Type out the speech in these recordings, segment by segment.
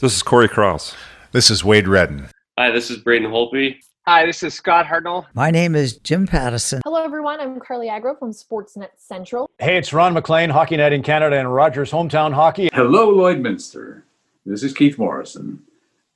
This is Cory Cross. This is Wade Redden. Hi, this is Braden Holtby. Hi, this is Scott Hartnell. My name is Jim Pattison. Hello, everyone. I'm Carly Agro from Sportsnet Central. Hey, it's Ron MacLean, Hockey Night in Canada and Rogers Hometown Hockey. Hello, Lloydminster. This is Keith Morrison,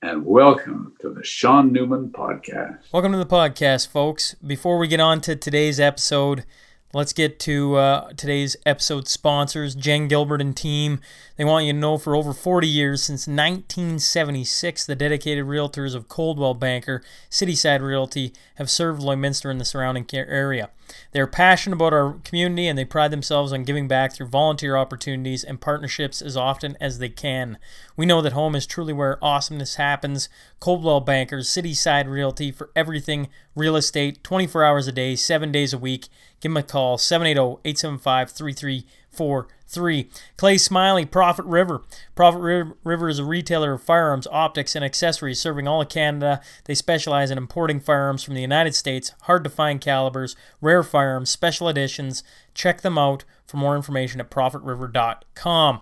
and welcome to the Sean Newman Podcast. Welcome to the podcast, folks. Before we get on to today's episode, Let's get to uh, today's episode sponsors, Jen Gilbert and team. They want you to know for over 40 years, since 1976, the dedicated realtors of Coldwell Banker, Cityside Realty, have served Lloydminster and the surrounding area. They are passionate about our community and they pride themselves on giving back through volunteer opportunities and partnerships as often as they can. We know that home is truly where awesomeness happens. Coldwell Bankers, Cityside Realty for everything real estate, 24 hours a day, 7 days a week. Give them a call, 780 875 3343. Clay Smiley, Profit River. Profit River is a retailer of firearms, optics, and accessories serving all of Canada. They specialize in importing firearms from the United States, hard to find calibers, rare firearms, special editions. Check them out for more information at profitriver.com.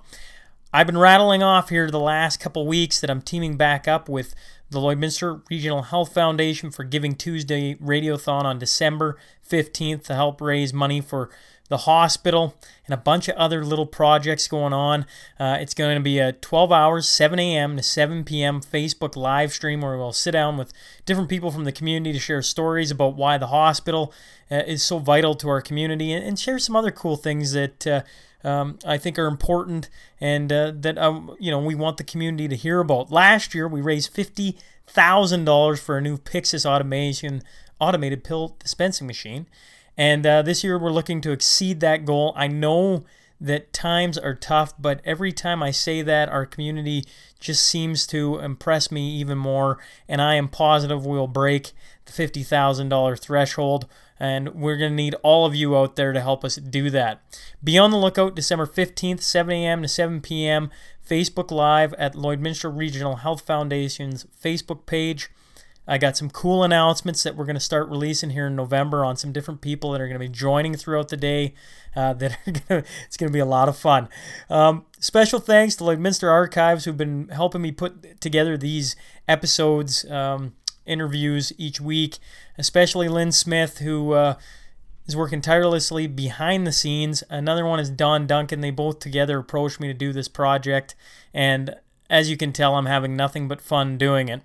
I've been rattling off here the last couple weeks that I'm teaming back up with the Lloydminster Regional Health Foundation for Giving Tuesday Radiothon on December 15th to help raise money for the hospital and a bunch of other little projects going on. Uh, it's going to be a 12 hours, 7 a.m. to 7 p.m. Facebook live stream where we'll sit down with different people from the community to share stories about why the hospital uh, is so vital to our community and, and, share some other cool things that. Uh, um, I think are important and uh, that um, you know we want the community to hear about. Last year we raised fifty thousand dollars for a new Pyxis automation automated pill dispensing machine, and uh, this year we're looking to exceed that goal. I know that times are tough, but every time I say that, our community just seems to impress me even more, and I am positive we'll break the $50,000 threshold and we're going to need all of you out there to help us do that. Be on the lookout December 15th, 7 a.m. to 7 p.m. Facebook Live at Lloydminster Regional Health Foundation's Facebook page. I got some cool announcements that we're going to start releasing here in November on some different people that are going to be joining throughout the day. Uh, that gonna, it's going to be a lot of fun. Um, special thanks to Lloydminster Archives who've been helping me put together these episodes. Um, interviews each week, especially Lynn Smith, who uh, is working tirelessly behind the scenes. Another one is Don Duncan. They both together approached me to do this project, and as you can tell, I'm having nothing but fun doing it.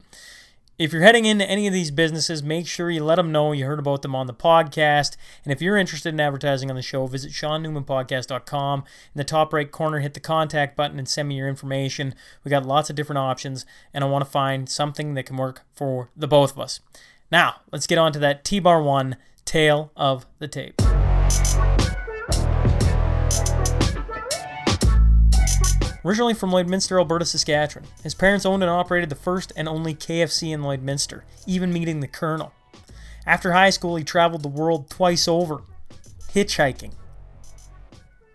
If you're heading into any of these businesses, make sure you let them know you heard about them on the podcast. And if you're interested in advertising on the show, visit SeanNewmanPodcast.com. In the top right corner, hit the contact button and send me your information. We got lots of different options, and I want to find something that can work for the both of us. Now, let's get on to that T Bar 1 tale of the tape. Originally from Lloydminster, Alberta, Saskatchewan, his parents owned and operated the first and only KFC in Lloydminster, even meeting the Colonel. After high school, he traveled the world twice over, hitchhiking.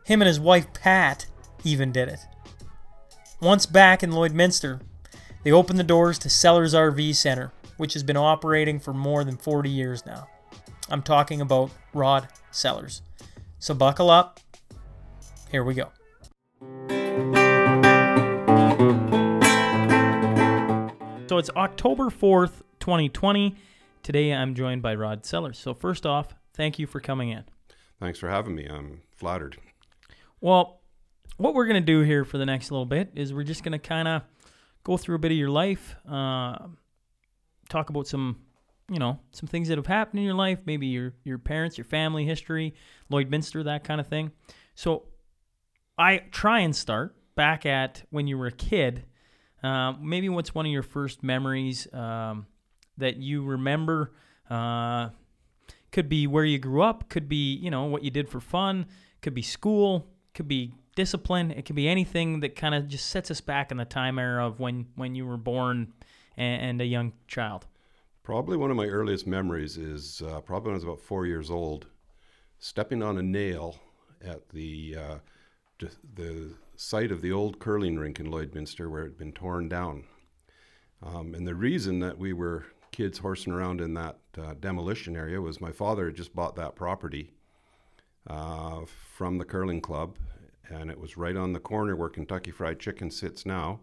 Him and his wife Pat even did it. Once back in Lloydminster, they opened the doors to Sellers RV Center, which has been operating for more than 40 years now. I'm talking about Rod Sellers. So buckle up. Here we go. So it's October 4th, 2020. Today I'm joined by Rod Sellers. So, first off, thank you for coming in. Thanks for having me. I'm flattered. Well, what we're going to do here for the next little bit is we're just going to kind of go through a bit of your life, uh, talk about some, you know, some things that have happened in your life, maybe your your parents, your family history, Lloydminster, that kind of thing. So, I try and start back at when you were a kid uh, maybe what's one of your first memories um, that you remember? Uh, could be where you grew up, could be, you know, what you did for fun, could be school, could be discipline, it could be anything that kind of just sets us back in the time era of when, when you were born and, and a young child. Probably one of my earliest memories is uh, probably when I was about four years old, stepping on a nail at the uh, the site of the old curling rink in Lloydminster where it had been torn down. Um, and the reason that we were kids horsing around in that uh, demolition area was my father had just bought that property uh, from the curling club, and it was right on the corner where Kentucky Fried Chicken sits now.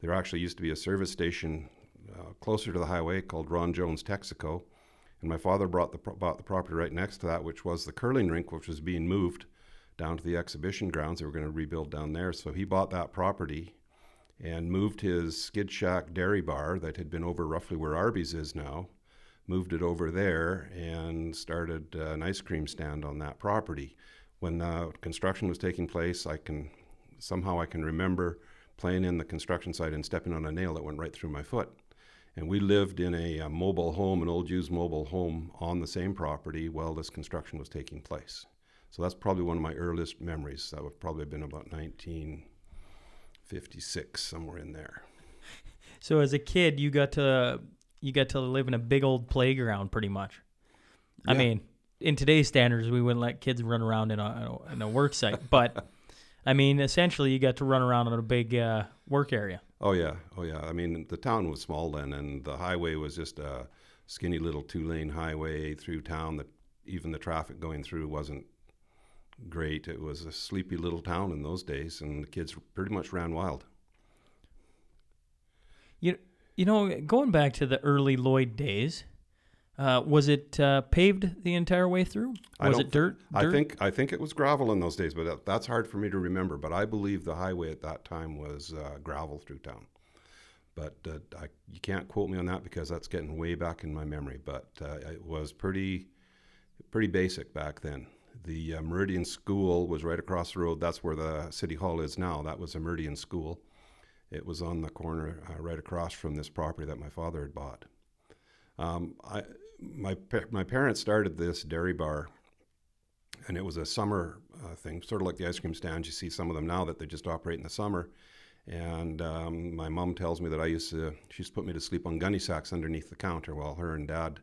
There actually used to be a service station uh, closer to the highway called Ron Jones Texaco, and my father brought the bought the property right next to that, which was the curling rink, which was being moved down to the exhibition grounds. They were going to rebuild down there, so he bought that property and moved his Skid Shack dairy bar that had been over roughly where Arby's is now, moved it over there and started uh, an ice cream stand on that property. When uh, construction was taking place, I can somehow I can remember playing in the construction site and stepping on a nail that went right through my foot. And we lived in a, a mobile home, an old used mobile home on the same property while this construction was taking place. So that's probably one of my earliest memories. That would probably have been about 1956, somewhere in there. So as a kid, you got to you got to live in a big old playground, pretty much. I mean, in today's standards, we wouldn't let kids run around in a in a work site, but I mean, essentially, you got to run around in a big uh, work area. Oh yeah, oh yeah. I mean, the town was small then, and the highway was just a skinny little two-lane highway through town. That even the traffic going through wasn't great. It was a sleepy little town in those days, and the kids pretty much ran wild. You you know, going back to the early Lloyd days, uh, was it uh, paved the entire way through? Was it dirt? I think I think it was gravel in those days, but that, that's hard for me to remember. But I believe the highway at that time was uh, gravel through town. But uh, I, you can't quote me on that because that's getting way back in my memory. But uh, it was pretty pretty basic back then. The uh, Meridian School was right across the road. That's where the city hall is now. That was a Meridian School. It was on the corner uh, right across from this property that my father had bought. Um, I, my my parents started this dairy bar and it was a summer uh, thing, sort of like the ice cream stands. You see some of them now that they just operate in the summer. And um, my mom tells me that I used to, she used to put me to sleep on gunny sacks underneath the counter while her and dad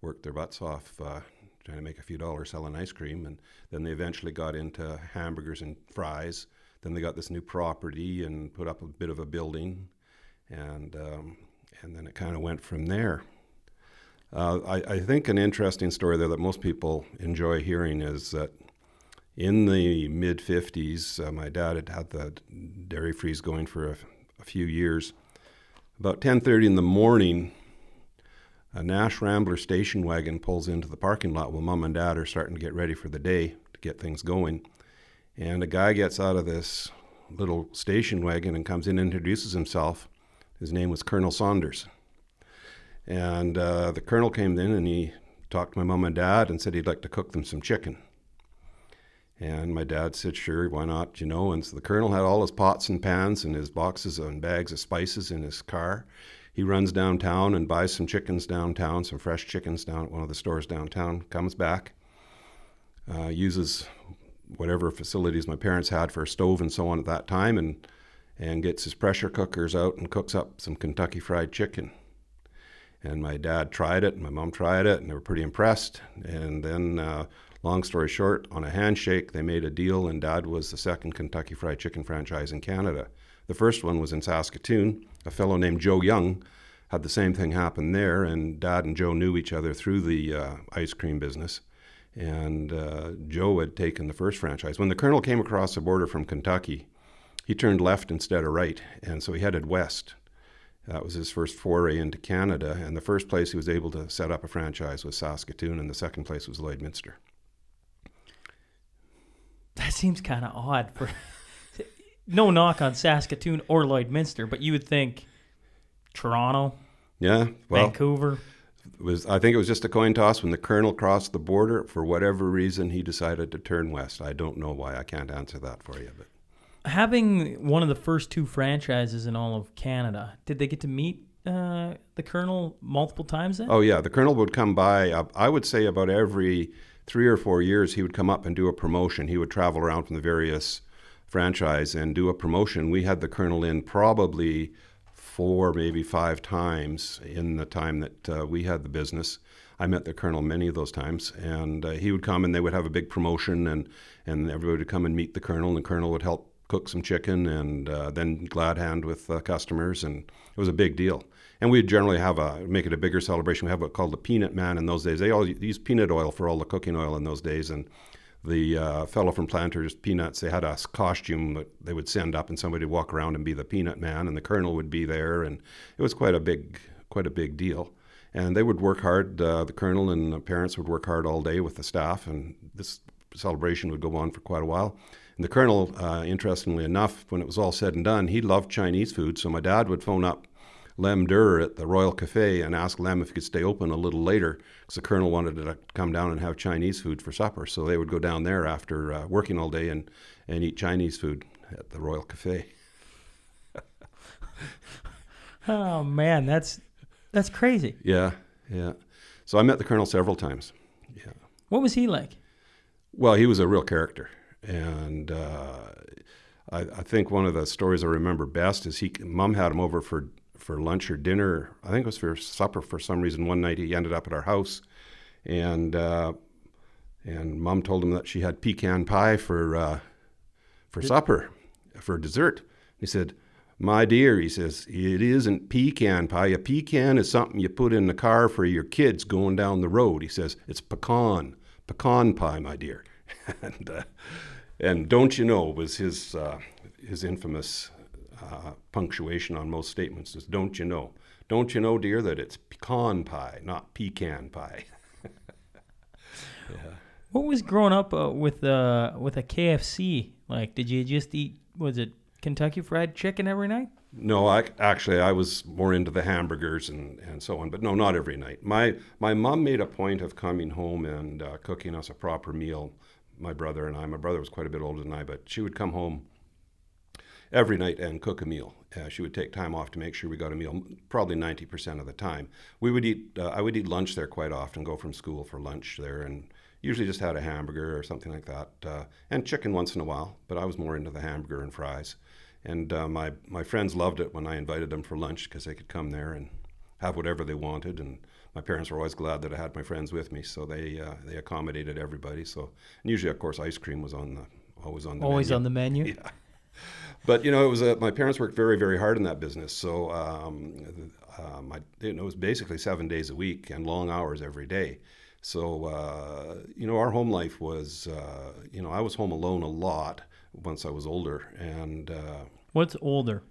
worked their butts off uh, trying to make a few dollars selling ice cream. And then they eventually got into hamburgers and fries. Then they got this new property and put up a bit of a building. And, um, and then it kind of went from there. Uh, I, I think an interesting story there that most people enjoy hearing is that in the mid 50s, uh, my dad had had the dairy freeze going for a, a few years. About 10:30 in the morning, a Nash Rambler station wagon pulls into the parking lot while mom and dad are starting to get ready for the day to get things going. And a guy gets out of this little station wagon and comes in and introduces himself. His name was Colonel Saunders. And uh, the colonel came in and he talked to my mom and dad and said he'd like to cook them some chicken. And my dad said, sure, why not, you know. And so the colonel had all his pots and pans and his boxes and bags of spices in his car. He runs downtown and buys some chickens downtown, some fresh chickens down at one of the stores downtown, comes back, uh, uses whatever facilities my parents had for a stove and so on at that time, and, and gets his pressure cookers out and cooks up some Kentucky Fried Chicken. And my dad tried it, and my mom tried it, and they were pretty impressed. And then, uh, long story short, on a handshake, they made a deal, and dad was the second Kentucky Fried Chicken franchise in Canada. The first one was in Saskatoon. A fellow named Joe Young had the same thing happen there, and dad and Joe knew each other through the uh, ice cream business. And uh, Joe had taken the first franchise. When the colonel came across the border from Kentucky, he turned left instead of right, and so he headed west. That was his first foray into Canada, and the first place he was able to set up a franchise was Saskatoon, and the second place was Lloydminster. That seems kind of odd for. No knock on Saskatoon or Lloydminster, but you would think Toronto, Yeah, well, Vancouver. was I think it was just a coin toss when the colonel crossed the border. For whatever reason, he decided to turn west. I don't know why. I can't answer that for you, but Having one of the first two franchises in all of Canada, did they get to meet uh, the Colonel multiple times then? Oh yeah, the colonel would come by. Uh, I would say about every three or four years, he would come up and do a promotion. He would travel around from the various franchise and do a promotion. We had the colonel in probably four, maybe five times in the time that uh, we had the business. I met the colonel many of those times, and uh, he would come and they would have a big promotion, and and everybody would come and meet the colonel, and the colonel would help cook some chicken and uh, then glad hand with uh, customers, and it was a big deal. And we'd generally have a make it a bigger celebration. We have what called the Peanut Man in those days. They all used peanut oil for all the cooking oil in those days, and the uh, fellow from Planters Peanuts, they had a costume that they would send up, and somebody would walk around and be the Peanut Man, and the Colonel would be there, and it was quite a big, quite a big deal. And they would work hard. Uh, the Colonel and the parents would work hard all day with the staff, and this celebration would go on for quite a while. And the Colonel, uh, interestingly enough, when it was all said and done, he loved Chinese food, so my dad would phone up Lem Durr at the Royal Cafe and ask Lem if he could stay open a little later because the colonel wanted to come down and have Chinese food for supper. So they would go down there after uh, working all day and, and eat Chinese food at the Royal Cafe. Oh man, that's that's crazy. Yeah, yeah. So I met the colonel several times. Yeah. What was he like? Well, he was a real character, and uh, I, I, think one of the stories I remember best is he. Mom had him over for for lunch or dinner. I think it was for supper for some reason. One night he ended up at our house, and uh, and Mom told him that she had pecan pie for uh, for supper, for dessert. He said, "My dear," he says, "it isn't pecan pie. A pecan is something you put in the car for your kids going down the road." He says, "It's pecan, pecan pie, my dear." and uh, and don't you know was his uh, his infamous uh, punctuation on most statements is "Don't you know? Don't you know, dear, that it's pecan pie, not pecan pie." yeah. What was growing up uh, with uh, with a KFC like? Did you just eat? Was it Kentucky Fried Chicken every night? No, I, actually I was more into the hamburgers and, and so on, but no, not every night. My my mom made a point of coming home and uh, cooking us a proper meal. My brother and I. My brother was quite a bit older than I, but she would come home every night and cook a meal. Uh, she would take time off to make sure we got a meal, probably 90% of the time. We would eat, uh, I would eat lunch there quite often, go from school for lunch there, and usually just had a hamburger or something like that, uh, and chicken once in a while, but I was more into the hamburger and fries. And uh, my, my friends loved it when I invited them for lunch because they could come there and have whatever they wanted. And my parents were always glad that I had my friends with me, so they, uh, they accommodated everybody. So, and usually, of course, ice cream was on the, always on the always menu. on the menu. Yeah but you know, it was a, my parents worked very, very hard in that business. So um, um, I, you know, it was basically seven days a week and long hours every day. So uh, you know, our home life was, uh, you know, I was home alone a lot once I was older. And uh, what's older?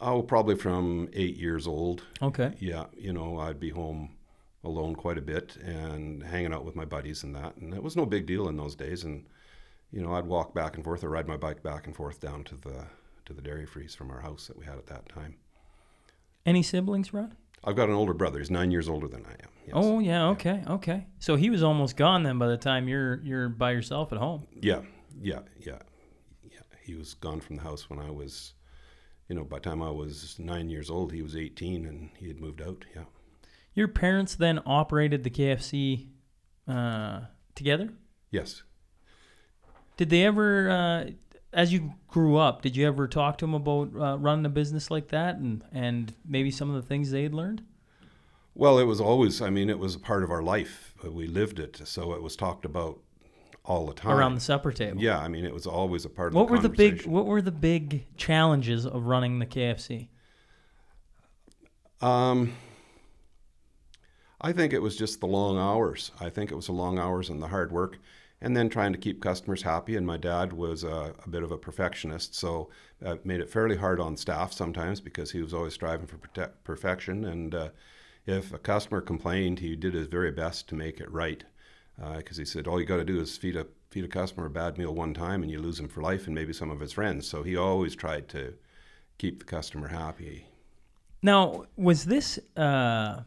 Oh, probably from eight years old. Okay. Yeah, you know, I'd be home alone quite a bit and hanging out with my buddies and that, and it was no big deal in those days. And you know, I'd walk back and forth or ride my bike back and forth down to the to the dairy freeze from our house that we had at that time. Any siblings, Rod? I've got an older brother. He's nine years older than I am. Yes. Oh yeah, okay, yeah. okay. So he was almost gone then by the time you're you're by yourself at home. Yeah, yeah, yeah, yeah. He was gone from the house when I was, you know, by the time I was nine years old, he was eighteen and he had moved out. Yeah. Your parents then operated the KFC uh, together. Yes. Did they ever, uh, as you grew up, did you ever talk to them about uh, running a business like that and, and maybe some of the things they had learned? Well, it was always, I mean, it was a part of our life. We lived it, so it was talked about all the time around the supper table. Yeah, I mean, it was always a part what of the were the big What were the big challenges of running the KFC? Um, I think it was just the long hours. I think it was the long hours and the hard work and then trying to keep customers happy. And my dad was a, a bit of a perfectionist, so uh, made it fairly hard on staff sometimes because he was always striving for perfection. And uh, if a customer complained, he did his very best to make it right because uh, he said all you got to do is feed a feed a customer a bad meal one time and you lose him for life and maybe some of his friends. So he always tried to keep the customer happy. Now, was this uh,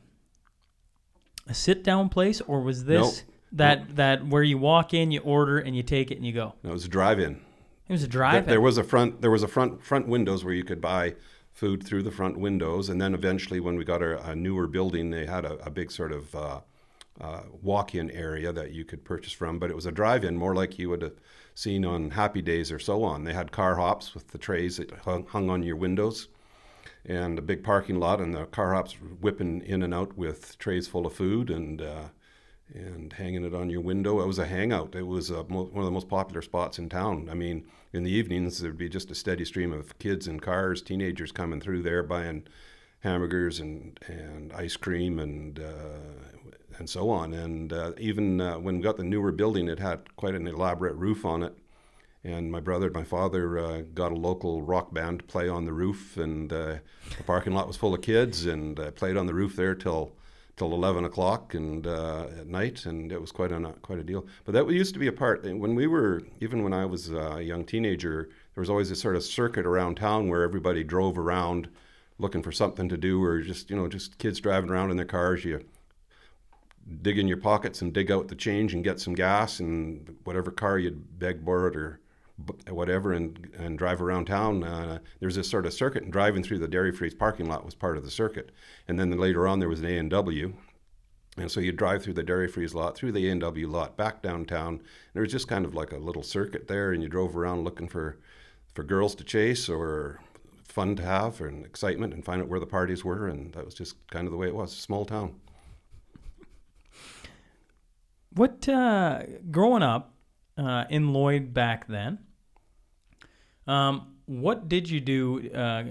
a sit down place or was this? Nope that that where you walk in, you order, and you take it and you go. No, it was a drive-in. It was a drive-in. There, was a front. There was a front front windows where you could buy food through the front windows, and then eventually, when we got a, a newer building, they had a, a big sort of uh, uh, walk-in area that you could purchase from. But it was a drive-in, more like you would have seen on Happy Days or so on. They had car hops with the trays that hung, hung on your windows, and a big parking lot, and the car hops whipping in and out with trays full of food and. Uh, and hanging it on your window. It was a hangout. It was mo- one of the most popular spots in town. I mean, in the evenings, there'd be just a steady stream of kids in cars, teenagers coming through there buying hamburgers and, and ice cream and uh, and so on. And uh, even uh, when we got the newer building, it had quite an elaborate roof on it. And my brother and my father uh, got a local rock band to play on the roof, and uh, the parking lot was full of kids, and uh, played on the roof there till till 11 o'clock and uh, at night, and it was quite a quite a deal. But that used to be a part when we were even when I was a young teenager. There was always this sort of circuit around town where everybody drove around looking for something to do, or just you know just kids driving around in their cars. You dig in your pockets and dig out the change and get some gas and whatever car you'd beg, borrowed, or whatever, and and drive around town. Uh, there's this sort of circuit, and driving through the Dairy Freeze parking lot was part of the circuit. And then later on, there was an A and W. And so you drive through the Dairy Freeze lot, through the A&W lot, back downtown. There was just kind of like a little circuit there, and you drove around looking for, for girls to chase or fun to have and excitement and find out where the parties were. And that was just kind of the way it was. Small town. What uh, growing up uh, in Lloyd back then? Um, what did you do uh,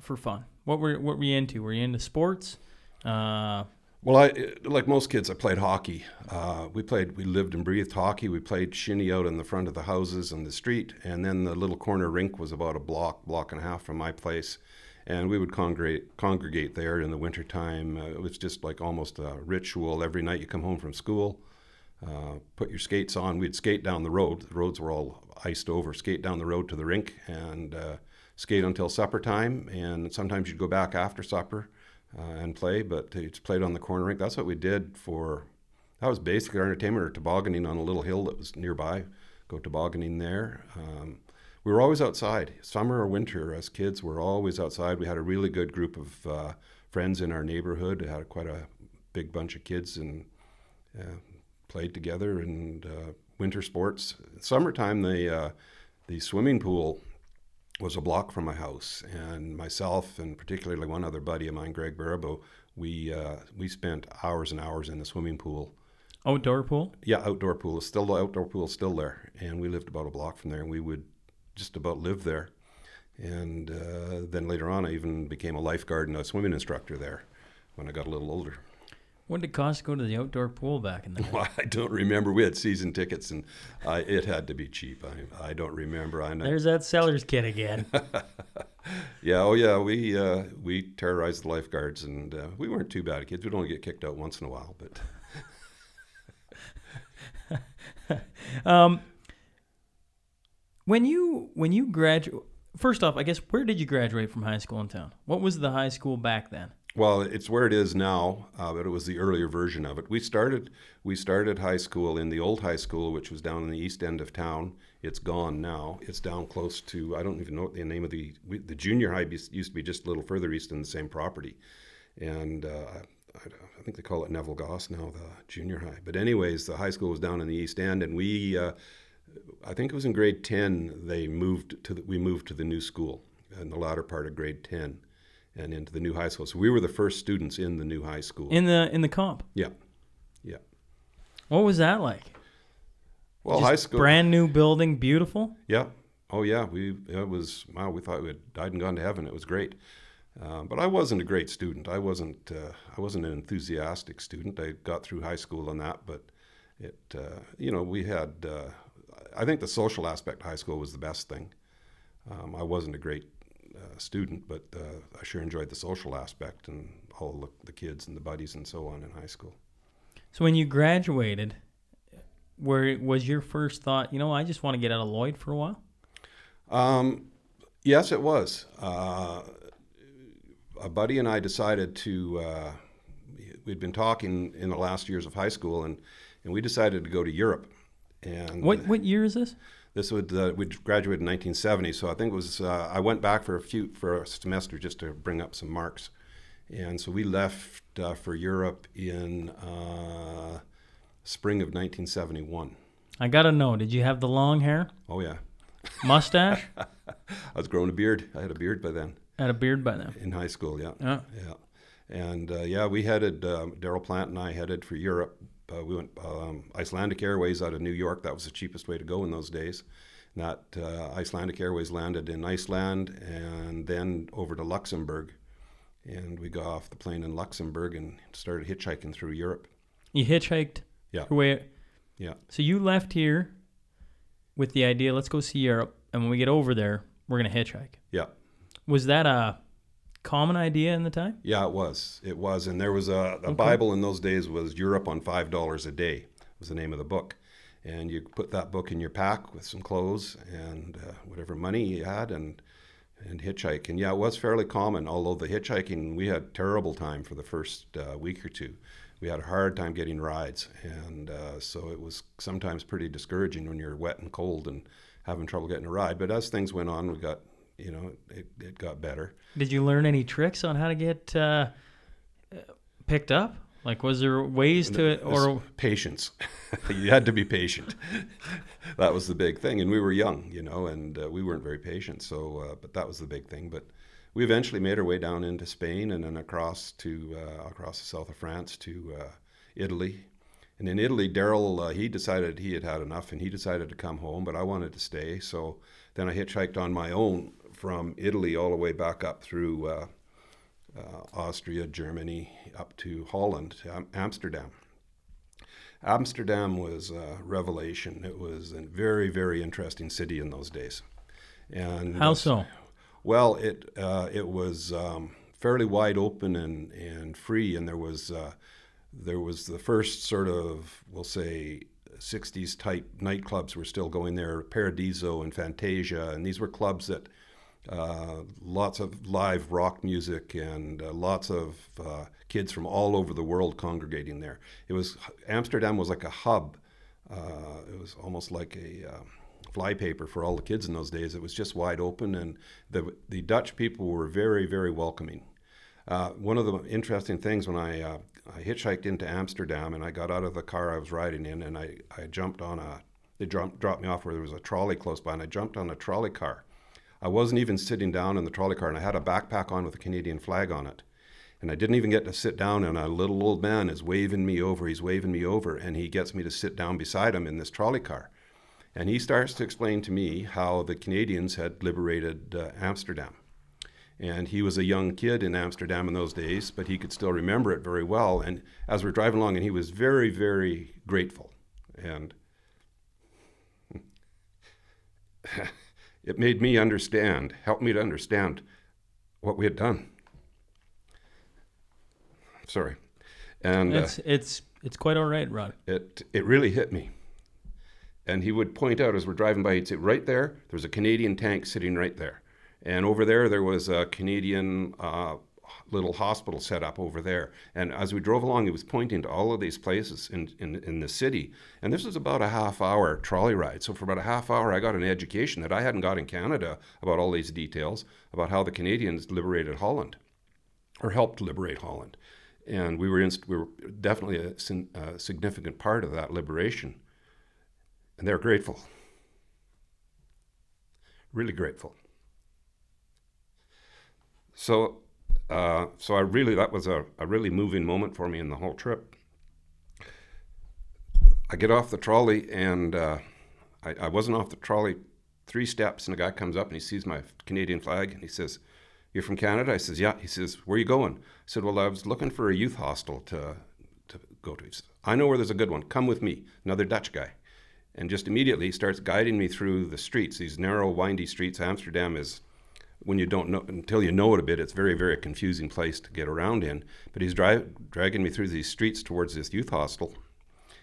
for fun? What were what were you into? Were you into sports? Uh, well, I like most kids. I played hockey. Uh, we played. We lived and breathed hockey. We played shinny out in the front of the houses and the street, and then the little corner rink was about a block, block and a half from my place, and we would congregate congregate there in the wintertime. Uh, it was just like almost a ritual. Every night you come home from school, uh, put your skates on. We'd skate down the road. The roads were all iced over. Skate down the road to the rink and uh, skate until supper time. And sometimes you'd go back after supper uh, and play, but it's played on the corner rink. That's what we did for. That was basically our entertainment, or tobogganing on a little hill that was nearby. Go tobogganing there. Um, we were always outside, summer or winter. As kids, we're always outside. We had a really good group of uh, friends in our neighborhood. We had quite a big bunch of kids and uh, played together and uh, winter sports. Summertime, the uh, the swimming pool was a block from my house, and myself and particularly one other buddy of mine, Greg Barabo, we uh, we spent hours and hours in the swimming pool. Outdoor pool? Yeah, outdoor pool. Is still the outdoor pool is still there, and we lived about a block from there, and we would just about live there. And uh, then later on, I even became a lifeguard and a swimming instructor there when I got a little older. What did it cost to go to the outdoor pool back in the day? Well, I don't remember. We had season tickets, and uh, it had to be cheap. I, I don't remember. I know. There's that seller's kit again. yeah. Oh, yeah. We uh, we terrorized the lifeguards, and uh, we weren't too bad kids. We'd only get kicked out once in a while, but. um, when you when you graduate, first off, I guess where did you graduate from high school in town? What was the high school back then? Well, it's where it is now, uh, but it was the earlier version of it. We started we started high school in the old high school, which was down in the east end of town. It's gone now. It's down close to I don't even know the name of the we, the junior high used to be just a little further east in the same property, and uh, I, I, think they call it Neville Goss now, the junior high. But anyways, the high school was down in the east end, and we uh, I think it was in grade ten they moved to the, we moved to the new school in the latter part of grade ten and into the new high school. So we were the first students in the new high school. In the in the comp. Yeah, yeah. What was that like? Well, Just high school, brand new building, beautiful. Yeah. Oh yeah. We it was wow. We thought we had died and gone to heaven. It was great. Uh, but I wasn't a great student. I wasn't. Uh, I wasn't an enthusiastic student. I got through high school on that, but it. Uh, you know, we had. Uh, I think the social aspect of high school was the best thing. Um, I wasn't a great uh, student, but uh, I sure enjoyed the social aspect and all the, the, kids and the buddies and so on in high school. So when you graduated, where was your first thought? You know, I just want to get out of Lloyd for a while. Um, yes, it was. Uh, a buddy and I decided to. Uh, we'd been talking in the last years of high school, and and we decided to go to Europe. And what what year is this? This would uh, we graduated in 1970, so I think it was uh, I went back for a few for a semester just to bring up some marks, and so we left uh, for Europe in uh, spring of 1971. I gotta know, did you have the long hair? Oh yeah, mustache. I was growing a beard. I had a beard by then. Had a beard by then. In high school, yeah, yeah, yeah. and uh, yeah, we headed. Um, Daryl Plant and I headed for Europe uh, we went um, Icelandic Airways out of New York. That was the cheapest way to go in those days. And that uh, Icelandic Airways landed in Iceland and then over to Luxembourg. and we got off the plane in Luxembourg and started hitchhiking through Europe. You hitchhiked Yeah. way. Yeah. So you left here with the idea, let's go see Europe, and when we get over there, we're gonna hitchhike. Yeah. Was that a common idea in the time? Yeah, it was. It was, and there was a, a Okay. Bible in those days was Europe on five dollars a day was the name of the book, and you put that book in your pack with some clothes and uh, whatever money you had, and and hitchhike. And yeah, it was fairly common. Although the hitchhiking, we had terrible time for the first uh, week or two. We had a hard time getting rides, and uh, so it was sometimes pretty discouraging when you're wet and cold and having trouble getting a ride. But as things went on, we got, you know, it, it got better. Did you learn any tricks on how to get uh, picked up? Like, was there ways to it, or patience. you had to be patient. that was the big thing, and we were young, you know, and uh, we weren't very patient. So, uh, but that was the big thing. But we eventually made our way down into Spain and then across to uh, across the south of France to uh, Italy. And in Italy, Daryl uh, he decided he had had enough, and he decided to come home. But I wanted to stay, so then I hitchhiked on my own from Italy all the way back up through. Uh, uh, Austria, Germany, up to Holland, Am- Amsterdam. Amsterdam was a revelation. It was a very, very interesting city in those days. And how so? well, it uh, it was um, fairly wide open and, and free, and there was uh, there was the first sort of we'll say 60s type nightclubs were still going there, Paradiso and Fantasio, and these were clubs that uh, lots of live rock music and uh, lots of uh, kids from all over the world congregating there. It was Amsterdam was like a hub. Uh, it was almost like a uh, flypaper for all the kids in those days. It was just wide open, and the the Dutch people were very very welcoming. Uh, one of the interesting things when I uh, I hitchhiked into Amsterdam and I got out of the car I was riding in and I, I jumped on a they dropped dropped me off where there was a trolley close by and I jumped on a trolley car. I wasn't even sitting down in the trolley car and I had a backpack on with a Canadian flag on it. And I didn't even get to sit down, and a little old man is waving me over. He's waving me over, and he gets me to sit down beside him in this trolley car. And he starts to explain to me how the Canadians had liberated uh, Amsterdam. And he was a young kid in Amsterdam in those days, but he could still remember it very well. And as we're driving along, and he was very, very grateful. And it made me understand, helped me to understand what we had done. Sorry. And uh, It's it's it's quite all right, Rod. it it really hit me. And he would point out as we're driving by, he'd say, right there, there's a Canadian tank sitting right there. And over there, there was a Canadian uh, little hospital set up over there. And as we drove along, he was pointing to all of these places in, in, in the city. And this was about a half hour trolley ride. So for about a half hour, I got an education that I hadn't got in Canada about all these details about how the Canadians liberated Holland or helped liberate Holland. And we were, inst- we were definitely a, a significant part of that liberation. And they're grateful. Really grateful. So, uh, so I really, that was a, a really moving moment for me in the whole trip. I get off the trolley and uh, I, I wasn't off the trolley three steps and a guy comes up and he sees my Canadian flag and he says, you're from Canada? I says, yeah. He says, where are you going? I said, well, I was looking for a youth hostel to, to go to. He says, I know where there's a good one. Come with me. Another Dutch guy. And just immediately he starts guiding me through the streets, these narrow, windy streets. Amsterdam is, when you don't know, until you know it a bit, it's very, very confusing place to get around in. But he's dri- dragging me through these streets towards this youth hostel.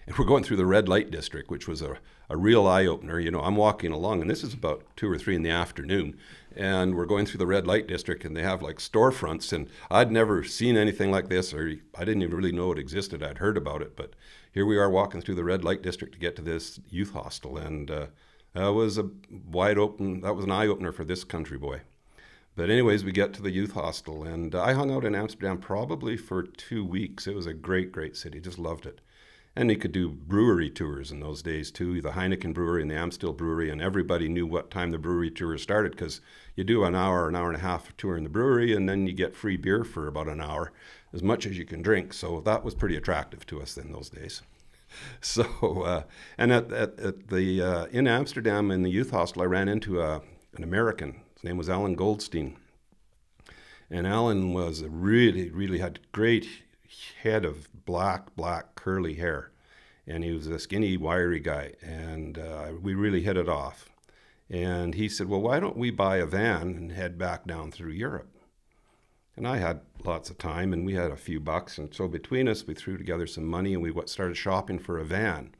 And we're going through the red light district, which was a, a real eye opener. You know, I'm walking along, and this is about two or three in the afternoon, and we're going through the red light district, and they have like storefronts, and I'd never seen anything like this, or I didn't even really know it existed. I'd heard about it, but here we are walking through the red light district to get to this youth hostel, and uh, that was a wide open. That was an eye opener for this country boy. But anyways, we get to the youth hostel, and I hung out in Amsterdam probably for two weeks. It was a great, great city. Just loved it. And you could do brewery tours in those days too, the Heineken Brewery and the Amstel Brewery, and everybody knew what time the brewery tour started because you do an hour, an hour and a half tour in the brewery, and then you get free beer for about an hour, as much as you can drink. So that was pretty attractive to us in those days. So, uh, and at, at, at the uh, in Amsterdam in the youth hostel, I ran into a, an American. His name was Alan Goldstein, And Alan was really, really had great head of black, black curly hair, and he was a skinny, wiry guy, and uh, we really hit it off. And he said, "Well, why don't we buy a van and head back down through Europe?" And I had lots of time, and we had a few bucks, and so between us, we threw together some money, and we started shopping for a van.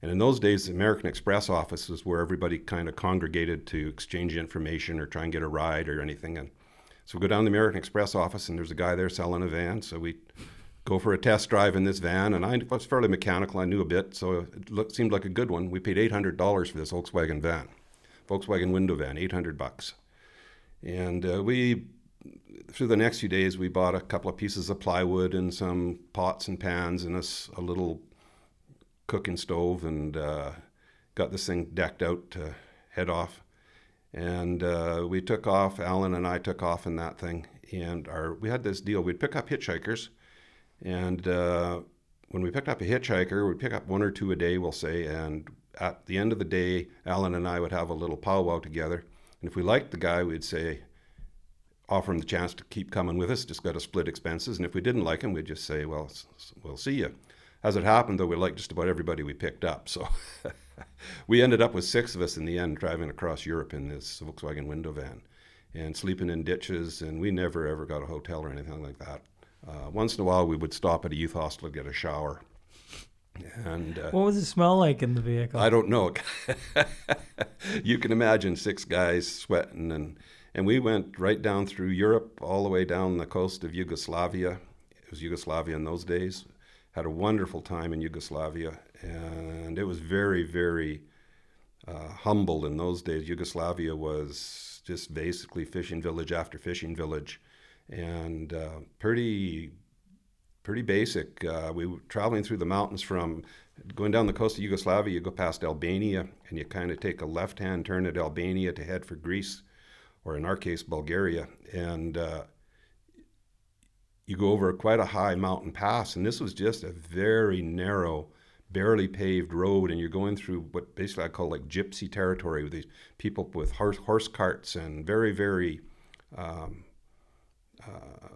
And in those days, the American Express office was where everybody kind of congregated to exchange information or try and get a ride or anything. And so we go down to the American Express office, and there's a guy there selling a van. So we go for a test drive in this van, and I was fairly mechanical. I knew a bit, so it looked, seemed like a good one. We paid $800 for this Volkswagen van, Volkswagen window van, 800 bucks. And uh, we, through the next few days, we bought a couple of pieces of plywood and some pots and pans and a little cooking stove and uh, got this thing decked out to head off. And uh, we took off. Alan and I took off in that thing. And our we had this deal. We'd pick up hitchhikers, and uh, when we picked up a hitchhiker, we'd pick up one or two a day, we'll say. And at the end of the day, Alan and I would have a little powwow together. And if we liked the guy, we'd say, offer him the chance to keep coming with us. Just got to split expenses. And if we didn't like him, we'd just say, well, we'll see you. As it happened, though, we liked just about everybody we picked up. So we ended up with six of us in the end driving across Europe in this Volkswagen window van and sleeping in ditches. And we never, ever got a hotel or anything like that. Uh, once in a while, we would stop at a youth hostel to get a shower. And uh, What was it smell like in the vehicle? I don't know. you can imagine six guys sweating, and and we went right down through Europe, all the way down the coast of Yugoslavia. It was Yugoslavia in those days. Had a wonderful time in Yugoslavia, and it was very, very uh, humble in those days. Yugoslavia was just basically fishing village after fishing village, and uh, pretty pretty basic. Uh, we were traveling through the mountains from going down the coast of Yugoslavia. You go past Albania, and you kind of take a left-hand turn at Albania to head for Greece, or in our case, Bulgaria. And uh, you go over quite a high mountain pass, and this was just a very narrow, barely paved road, and you're going through what basically I call like gypsy territory with these people with horse, horse carts and very, very um, uh,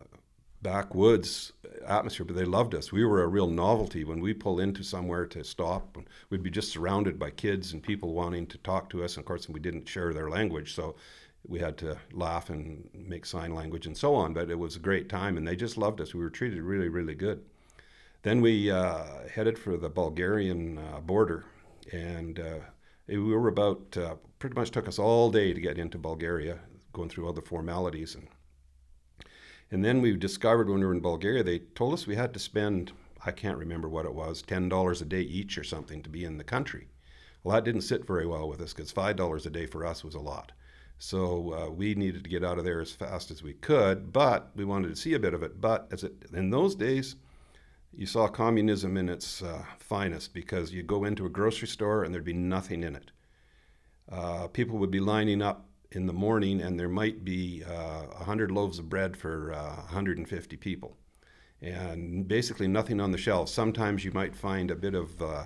backwoods atmosphere, but they loved us. We were a real novelty when we pull into somewhere to stop. We'd be just surrounded by kids and people wanting to talk to us. And of course, we didn't share their language, so we had to laugh and make sign language and so on. But it was a great time, and they just loved us. We were treated really, really good. Then we uh, headed for the Bulgarian uh, border, and uh, we were about uh, pretty much took us all day to get into Bulgaria, going through all the formalities and and then we discovered when we were in Bulgaria, they told us we had to spend, I can't remember what it was, $10 a day each or something to be in the country. Well, that didn't sit very well with us because $5 a day for us was a lot. So uh, we needed to get out of there as fast as we could, but we wanted to see a bit of it. But as it, in those days, you saw communism in its uh, finest because you'd go into a grocery store and there'd be nothing in it. Uh, people would be lining up in the morning, and there might be uh, 100 loaves of bread for uh, 150 people. And basically, nothing on the shelves. Sometimes you might find a bit of uh,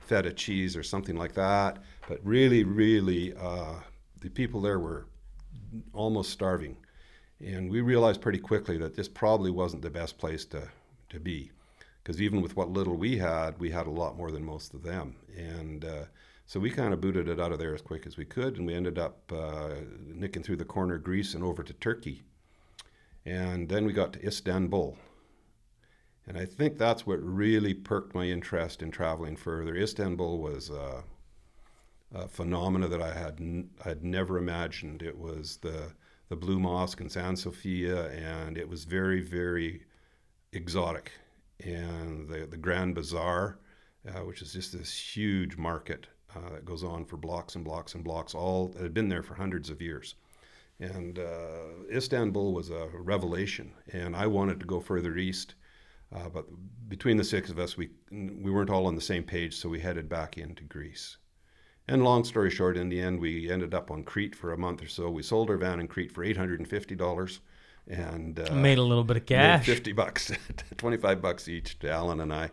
feta cheese or something like that, but really, really, uh, the people there were almost starving. And we realized pretty quickly that this probably wasn't the best place to, to be. Because even with what little we had, we had a lot more than most of them. And uh, so we kind of booted it out of there as quick as we could, and we ended up uh, nicking through the corner of Greece and over to Turkey. And then we got to Istanbul. And I think that's what really perked my interest in traveling further. Istanbul was uh, a phenomena that I had n- I'd never imagined. It was the the Blue Mosque in San Sofia, and it was very very exotic. And the the Grand Bazaar, uh, which is just this huge market uh, that goes on for blocks and blocks and blocks. All it had been there for hundreds of years. And uh, Istanbul was a revelation, and I wanted to go further east. Uh, but between the six of us, we we weren't all on the same page, so we headed back into Greece. And long story short, in the end, we ended up on Crete for a month or so. We sold our van in Crete for eight hundred and fifty dollars, and uh, Made a little bit of cash. fifty bucks, twenty-five bucks each to Alan and I,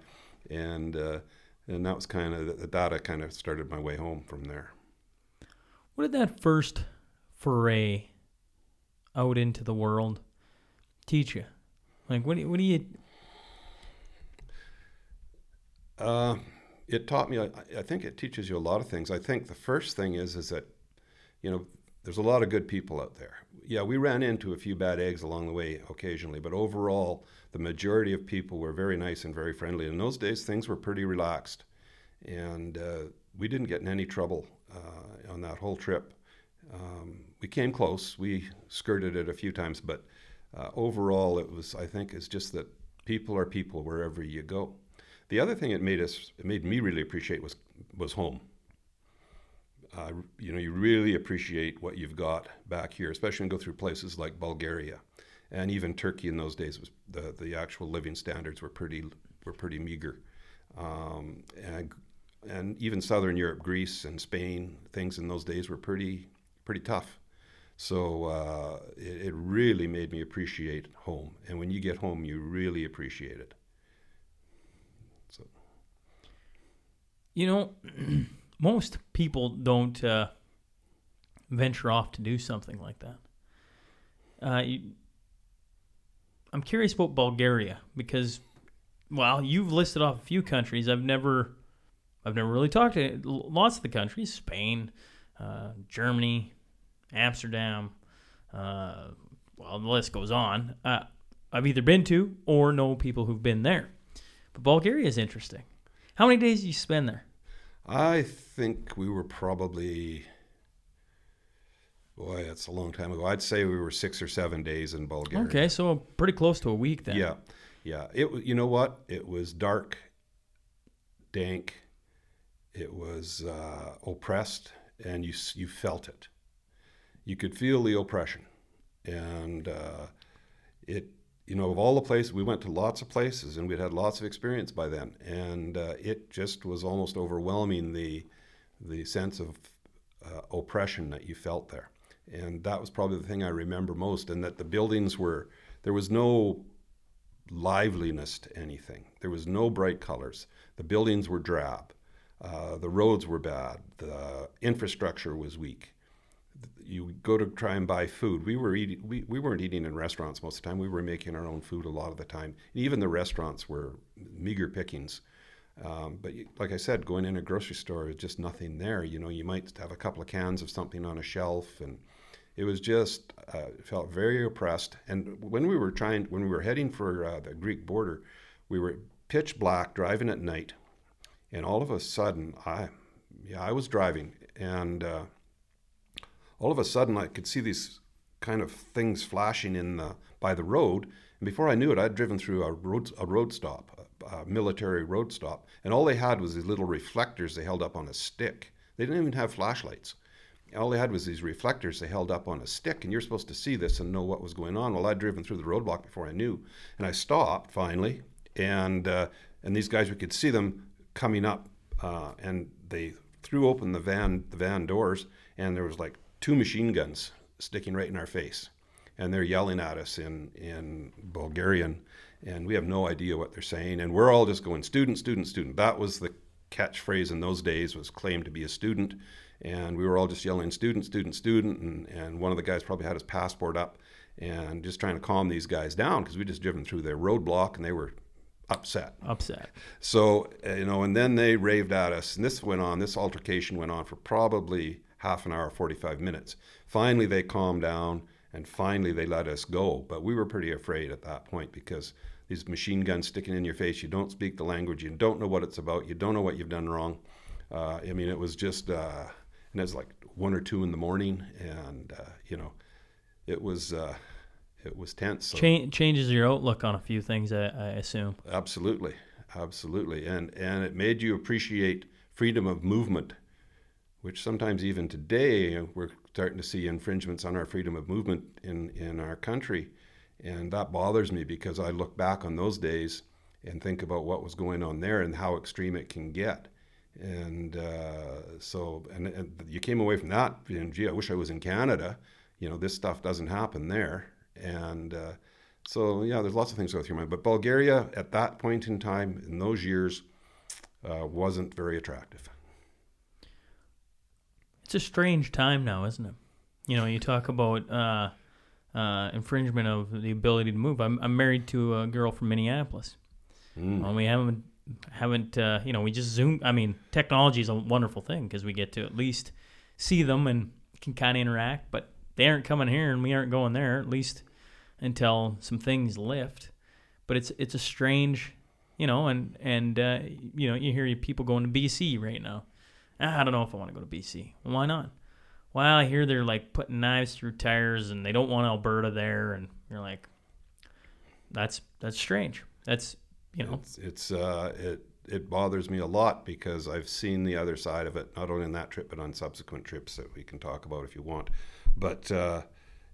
and uh, and that was kind of that. I kind of started my way home from there. What did that first foray out into the world teach you? Like, what do, what do you? Uh, it taught me. I, I think it teaches you a lot of things. I think the first thing is is that, you know, there's a lot of good people out there. Yeah, we ran into a few bad eggs along the way occasionally, but overall, the majority of people were very nice and very friendly. In those days, things were pretty relaxed, and uh, we didn't get in any trouble uh, on that whole trip. Um, we came close. We skirted it a few times, but uh, overall, it was. I think it's just that people are people wherever you go. The other thing it made us, it made me really appreciate was was home. Uh, you know, you really appreciate what you've got back here, especially when you go through places like Bulgaria, and even Turkey in those days was the the actual living standards were pretty were pretty meager, um, and and even Southern Europe, Greece and Spain, things in those days were pretty pretty tough. So uh, it, it really made me appreciate home, and when you get home, you really appreciate it. You know, most people don't uh, venture off to do something like that. Uh, you, I'm curious about Bulgaria because, well, you've listed off a few countries. I've never, I've never really talked to lots of the countries: Spain, uh, Germany, Amsterdam. Uh, well, the list goes on. Uh, I've either been to or know people who've been there. But Bulgaria is interesting. How many days do you spend there? I think we were probably, boy, that's a long time ago. I'd say we were six or seven days in Bulgaria. Okay, so pretty close to a week then. Yeah, yeah. It. You know what? It was dark, dank. It was uh, oppressed, and you you felt it. You could feel the oppression, and uh, it you know, of all the places, we went to lots of places and we'd had lots of experience by then. And uh, it just was almost overwhelming the, the sense of uh, oppression that you felt there. And that was probably the thing I remember most. And that the buildings were, there was no liveliness to anything, there was no bright colors. The buildings were drab, uh, the roads were bad, the infrastructure was weak you go to try and buy food. We were eating. We, we weren't eating in restaurants most of the time. We were making our own food a lot of the time. even the restaurants were meager pickings. Um, but like I said, going in a grocery store is just nothing there. You know, you might have a couple of cans of something on a shelf, and it was just uh, felt very oppressed. And when we were trying, when we were heading for uh, the Greek border, we were pitch black driving at night, and all of a sudden, I, yeah, I was driving, and uh, all of a sudden I could see these kind of things flashing in the, by the road. And before I knew it, I'd driven through a road, a road stop, a, a military road stop. And all they had was these little reflectors they held up on a stick. They didn't even have flashlights. All they had was these reflectors they held up on a stick, and you're supposed to see this and know what was going on. Well, I'd driven through the roadblock before I knew, and I stopped finally, and uh, and these guys we could see them coming up, uh, and they threw open the van the van doors, and there was like two machine guns sticking right in our face. And they're yelling at us in, in Bulgarian, and we have no idea what they're saying. And we're all just going, student, student, student. That was the catchphrase in those days, was claimed to be a student. And we were all just yelling, student, student, student. And, and one of the guys probably had his passport up and just trying to calm these guys down because we just driven through their roadblock and they were upset. Upset. So, uh, you know, and then they raved at us. And this went on, this altercation went on for probably half an hour, 45 minutes. Finally, they calmed down and finally they let us go. But we were pretty afraid at that point because these machine guns sticking in your face, you don't speak the language, you don't know what it's about, you don't know what you've done wrong. Uh, I mean, it was just, uh, and it was like one or two in the morning, and uh, you know, it was uh, it was tense. So. Ch- changes your outlook on a few things, I, I assume. Absolutely, absolutely, and and it made you appreciate freedom of movement which sometimes even today we're starting to see infringements on our freedom of movement in, in our country. And that bothers me because I look back on those days and think about what was going on there and how extreme it can get. And uh, so, and, and, you came away from that, and gee, I wish I was in Canada. You know, this stuff doesn't happen there. And uh, so, yeah, there's lots of things go through my mind. But Bulgaria, at that point in time, in those years, uh, wasn't very attractive. It's a strange time now, isn't it? You know, you talk about uh, uh, infringement of the ability to move. I'm, I'm married to a girl from Minneapolis. Mm. Well, we haven't haven't uh, you know we just zoom. I mean, technology is a wonderful thing because we get to at least see them and can kind of interact. But they aren't coming here and we aren't going there at least until some things lift. But it's it's a strange, you know, and and uh, you know you hear people going to BC right now. Ah, I don't know if I want to go to BC. Why not? Well, I hear they're like putting knives through tires and they don't want Alberta there, and you're like, that's that's strange. That's you know, It's, it's uh, it it bothers me a lot because I've seen the other side of it, not only on that trip but on subsequent trips that we can talk about if you want. But uh,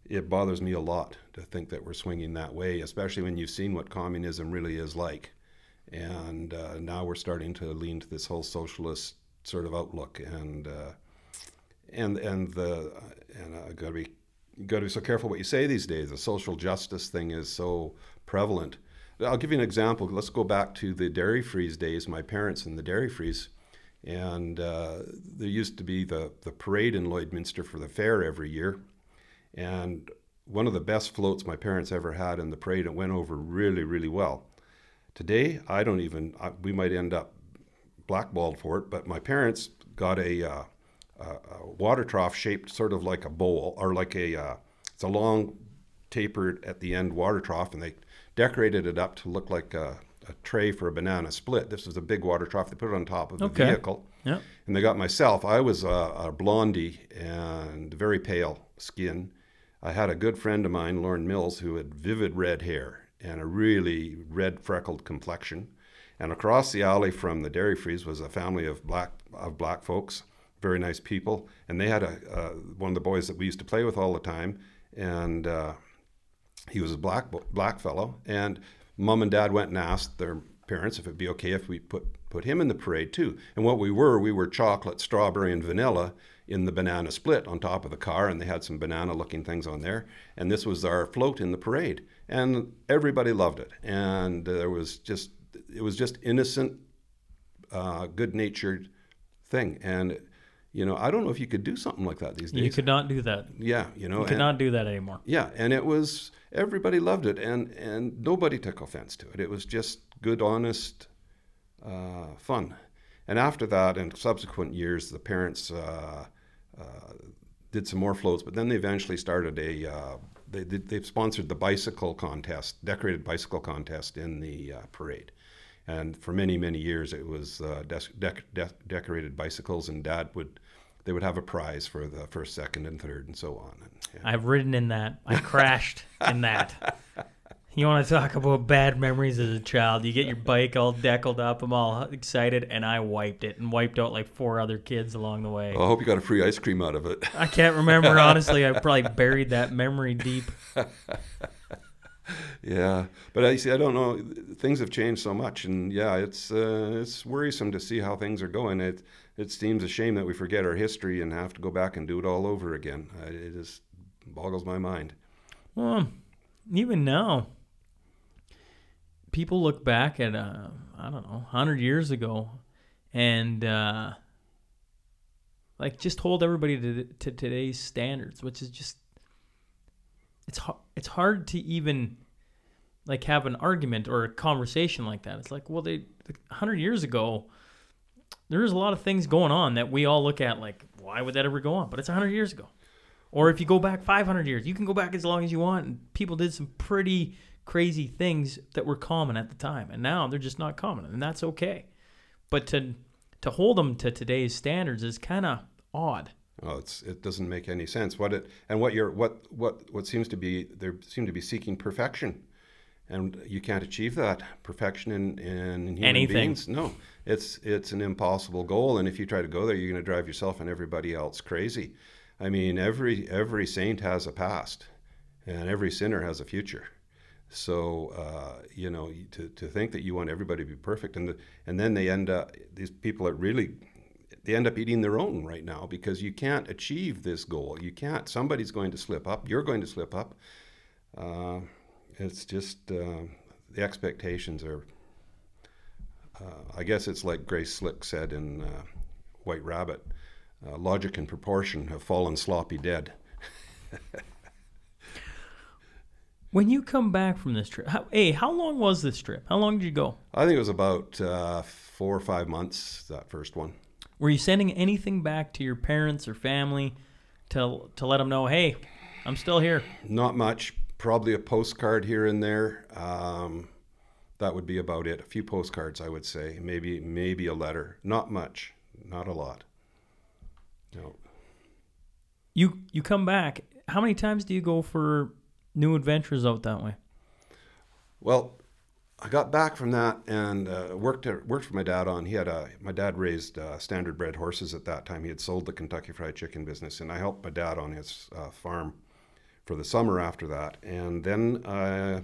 it bothers me a lot to think that we're swinging that way, especially when you've seen what communism really is like, and uh, now we're starting to lean to this whole socialist sort of outlook, and uh, and and the and I got to be got to be so careful what you say these days. The social justice thing is so prevalent. I'll give you an example. Let's go back to the dairy freeze days. My parents in the dairy freeze, and uh, there used to be the the parade in Lloydminster for the fair every year, and one of the best floats my parents ever had in the parade. It went over really really well. Today, I don't even. I, we might end up blackballed for it, but my parents got a, uh, a, water trough shaped sort of like a bowl or like a. Uh, it's a long tapered at the end water trough, and they decorated it up to look like a, a, tray for a banana split. This was a big water trough. They put it on top of the Okay. vehicle. Yeah. And they got myself. I was a, a blondie and very pale skin. I had a good friend of mine, Lauren Mills, who had vivid red hair and a really red freckled complexion. And across the alley from the dairy freeze was a family of black of black folks, very nice people. And they had a uh, one of the boys that we used to play with all the time, and uh, he was a black black fellow. And mom and dad went and asked their parents if it'd be okay if we put put him in the parade too. And what we were, we were chocolate, strawberry, and vanilla in the banana split on top of the car, and they had some banana looking things on there. And this was our float in the parade, and everybody loved it. And there was just it was just innocent, uh, good natured thing. And you know, I don't know if you could do something like that these days. you could not do that. yeah, you know, You could and- not do that anymore. yeah, and it was everybody loved it, and and nobody took offense to it. It was just good, honest uh, fun. And after that, in subsequent years, the parents uh, uh, did some more floats, but then they eventually started a. Uh, they they they've sponsored the bicycle contest, decorated bicycle contest in the uh, parade. And for many many years, it was uh, dec- dec- dec- decorated bicycles, and Dad would. They would have a prize for the first, second, and third, and so on. And, yeah. I've ridden in that. I crashed in that. You want to talk about bad memories as a child? You get your bike all deckled up. I'm all excited, and I wiped it and wiped out like four other kids along the way. Well, I hope you got a free ice cream out of it. I can't remember honestly. I probably buried that memory deep. yeah, but I see. I don't know. Things have changed so much, and yeah, it's uh, it's worrisome to see how things are going. It it seems a shame that we forget our history and have to go back and do it all over again. It just boggles my mind. Well, even now, people look back at uh, I don't know, hundred years ago, and uh, like just hold everybody to, to today's standards, which is just it's. It's hard to even like have an argument or a conversation like that. It's like, well, they hundred years ago, there's a lot of things going on that we all look at like, why would that ever go on? But it's hundred years ago. Or if you go back 500 years, you can go back as long as you want. And people did some pretty crazy things that were common at the time, and now they're just not common, and that's okay. But to to hold them to today's standards is kind of odd. Well, it's it doesn't make any sense. What it and what you're what what what seems to be they seem to be seeking perfection, and you can't achieve that perfection in in human Anything. beings. No, it's it's an impossible goal, and if you try to go there, you're going to drive yourself and everybody else crazy. I mean, every every saint has a past, and every sinner has a future. So uh, you know, to, to think that you want everybody to be perfect, and the, and then they end up these people are really they end up eating their own right now because you can't achieve this goal. You can't. Somebody's going to slip up. You're going to slip up. Uh, it's just uh, the expectations are. Uh, I guess it's like Grace Slick said in uh, White Rabbit. Uh, logic and proportion have fallen sloppy dead. When you come back from this trip, how, hey, how long was this trip? How long did you go? I think it was about uh, four or five months, that first one. Were you sending anything back to your parents or family to to let them know, hey, I'm still here? Not much, probably a postcard here and there. Um, that would be about it. A few postcards, I would say. Maybe maybe a letter. Not much, not a lot. No. You you come back. How many times do you go for new adventures out that way? Well, I got back from that and uh, worked at, worked for my dad on. He had a my dad raised uh, standard bred horses at that time. He had sold the Kentucky Fried Chicken business, and I helped my dad on his uh, farm for the summer after that. And then uh,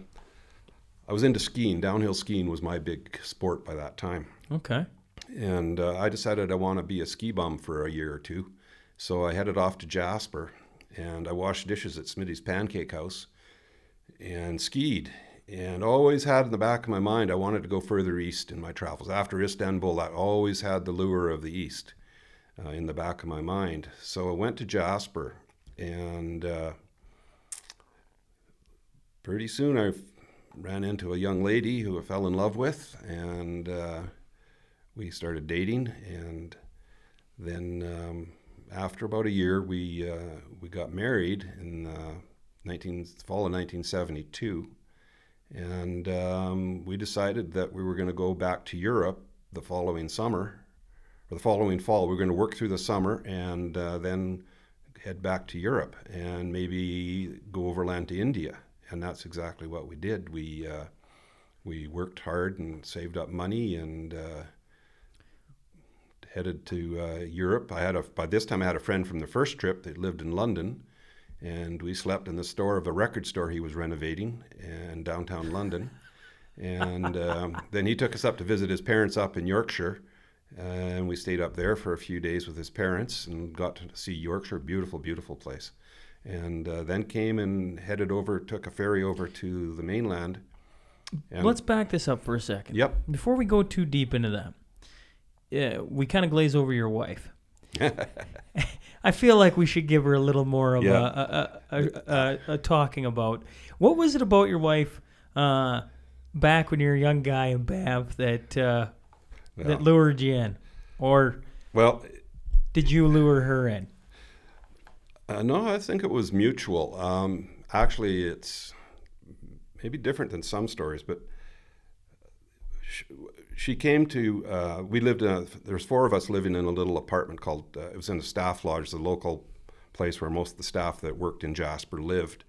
I was into skiing. Downhill skiing was my big sport by that time. Okay. And uh, I decided I want to be a ski bum for a year or two. So I headed off to Jasper and I washed dishes at Smitty's Pancake House and skied. And always had in the back of my mind, I wanted to go further east in my travels. After Istanbul, I always had the lure of the east uh, in the back of my mind. So I went to Jasper and uh, pretty soon I ran into a young lady who I fell in love with, and uh, we started dating. And then um, after about a year, we uh, we got married in uh, 19 fall of 1972, and um, we decided that we were going to go back to Europe the following summer, or the following fall. We were going to work through the summer and uh, then head back to Europe and maybe go overland to India and that's exactly what we did. We uh, we worked hard and saved up money and uh, headed to uh, Europe. I had a by this time I had a friend from the first trip that lived in London, and we slept in the store of a record store he was renovating in downtown London. And um, then he took us up to visit his parents up in Yorkshire, and we stayed up there for a few days with his parents and got to see Yorkshire, beautiful, beautiful place and uh, then came and headed over, took a ferry over to the mainland. And Let's back this up for a second. Yep. Before we go too deep into that, yeah, we kind of glaze over your wife. I feel like we should give her a little more of Yeah. a, a, a, a, a talking about. What was it about your wife uh, back when you were a young guy in Banff that uh, Yeah. that lured you in, or Well, did you lure her in? Uh, no, I think it was mutual. Um, actually, it's maybe different than some stories, but she, she came to. Uh, we lived in. There's four of us living in a little apartment called. Uh, it was in a staff lodge, the local place where most of the staff that worked in Jasper lived,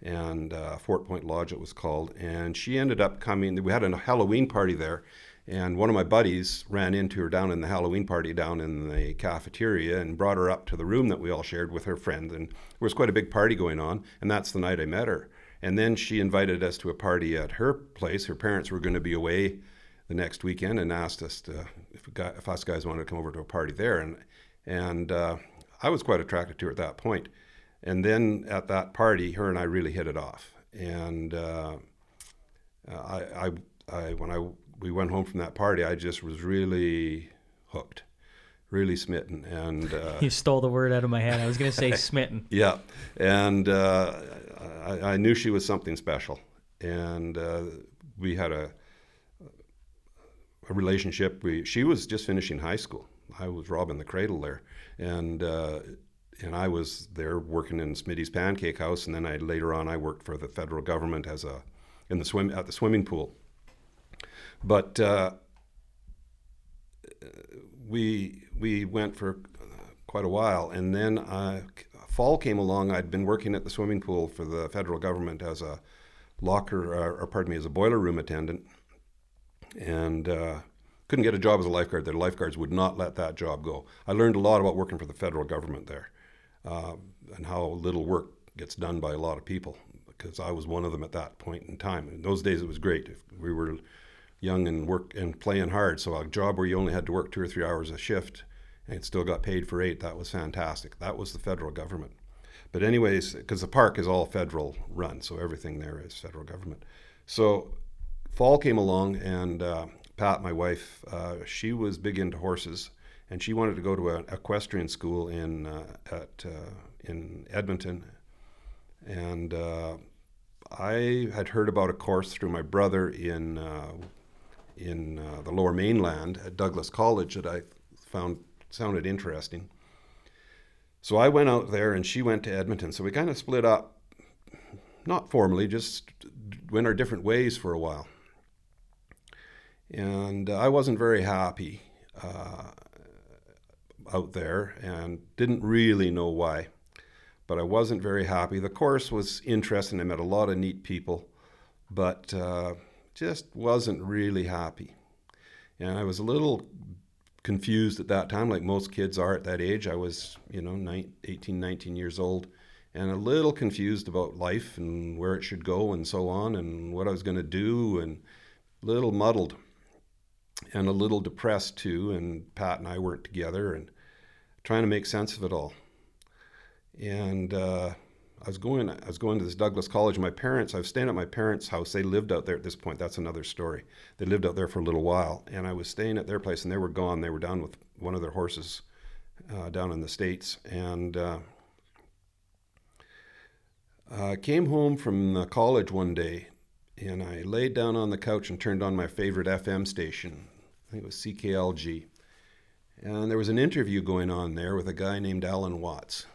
and uh, Fort Point Lodge it was called. And she ended up coming. We had a Halloween party there, and one of my buddies ran into her down in the Halloween party down in the cafeteria and brought her up to the room that we all shared with her friend. And there was quite a big party going on, and that's the night I met her. And then she invited us to a party at her place. Her parents were going to be away the next weekend and asked us to, if, got, if us guys wanted to come over to a party there. And, and uh, I was quite attracted to her at that point. And then at that party, her and I really hit it off. And uh, I, I, I, when I we went home from that party, I just was really hooked, really smitten, and uh, You stole the word out of my head. I was going to say smitten. yeah, and uh, I, I knew she was something special, and uh, we had a, a relationship. We she was just finishing high school. I was robbing the cradle there, and uh, and I was there working in Smitty's Pancake House, and then I later on I worked for the federal government as a in the swim at the swimming pool. But uh, we we went for quite a while, and then uh, fall came along. I'd been working at the swimming pool for the federal government as a locker, uh, or pardon me, as a boiler room attendant, and uh, couldn't get a job as a lifeguard. The lifeguards would not let that job go. I learned a lot about working for the federal government there, uh, and how little work gets done by a lot of people. Because I was one of them at that point in time. In those days, it was great. We were young and work and playing hard. So a job where you only had to work two or three hours a shift and still got paid for eight, that was fantastic. That was the federal government. But anyways, because the park is all federal run, so everything there is federal government. So fall came along, and uh, Pat, my wife, uh, she was big into horses, and she wanted to go to an equestrian school in uh, at uh, in Edmonton, and uh, I had heard about a course through my brother in uh, in uh, the Lower Mainland at Douglas College that I found sounded interesting. So I went out there, and she went to Edmonton. So we kind of split up, not formally, just went our different ways for a while. And I wasn't very happy uh, out there, and didn't really know why but I wasn't very happy. The course was interesting. I met a lot of neat people, but uh, just wasn't really happy. And I was a little confused at that time, like most kids are at that age. I was, you know, 19, 18, 19 years old, and a little confused about life and where it should go and so on, and what I was going to do, and a little muddled and a little depressed too. And Pat and I weren't together and trying to make sense of it all and uh, I was going I was going to this Douglas College. My parents I was staying at my parents' house. They lived out there at this point. That's another story. They lived out there for a little while, and I was staying at their place, and they were gone. They were down with one of their horses uh, down in the states, and. Uh, I came home from the college one day and I laid down on the couch and turned on my favorite FM station. I think it was CKLG. And there was an interview going on there with a guy named Alan Watts.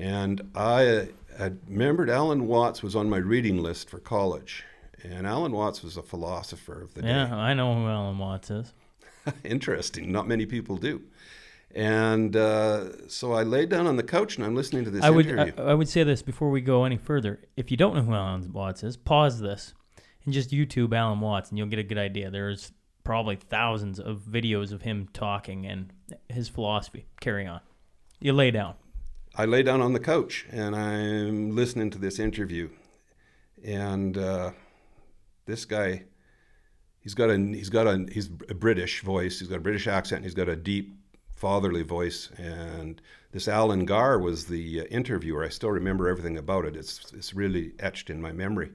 And I had remembered Alan Watts was on my reading list for college. And Alan Watts was a philosopher of the Yeah, day. I know who Alan Watts is. Interesting. Not many people do. And uh, so I laid down on the couch and I'm listening to this I would I, interview. I would say this before we go any further. If you don't know who Alan Watts is, pause this and just YouTube Alan Watts, and you'll get a good idea. There's probably thousands of videos of him talking and his philosophy. Carry on. You lay down. I lay down on the couch and I'm listening to this interview, and uh, this guy, he's got a he's got a he's a British voice. He's got a British accent. He's got a deep fatherly voice. And this Alan Garr was the uh, interviewer. I still remember everything about it. It's it's really etched in my memory.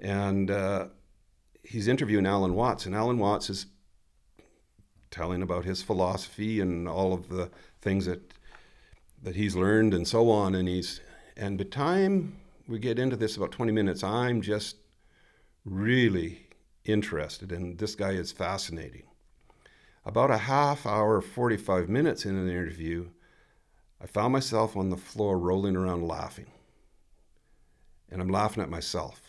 And uh, he's interviewing Alan Watts, and Alan Watts is telling about his philosophy and all of the things that that he's learned and so on. And he's and by the time we get into this about 20 minutes, I'm just really interested, and this guy is fascinating. About a half hour, 45 minutes in an interview, I found myself on the floor rolling around laughing. And I'm laughing at myself.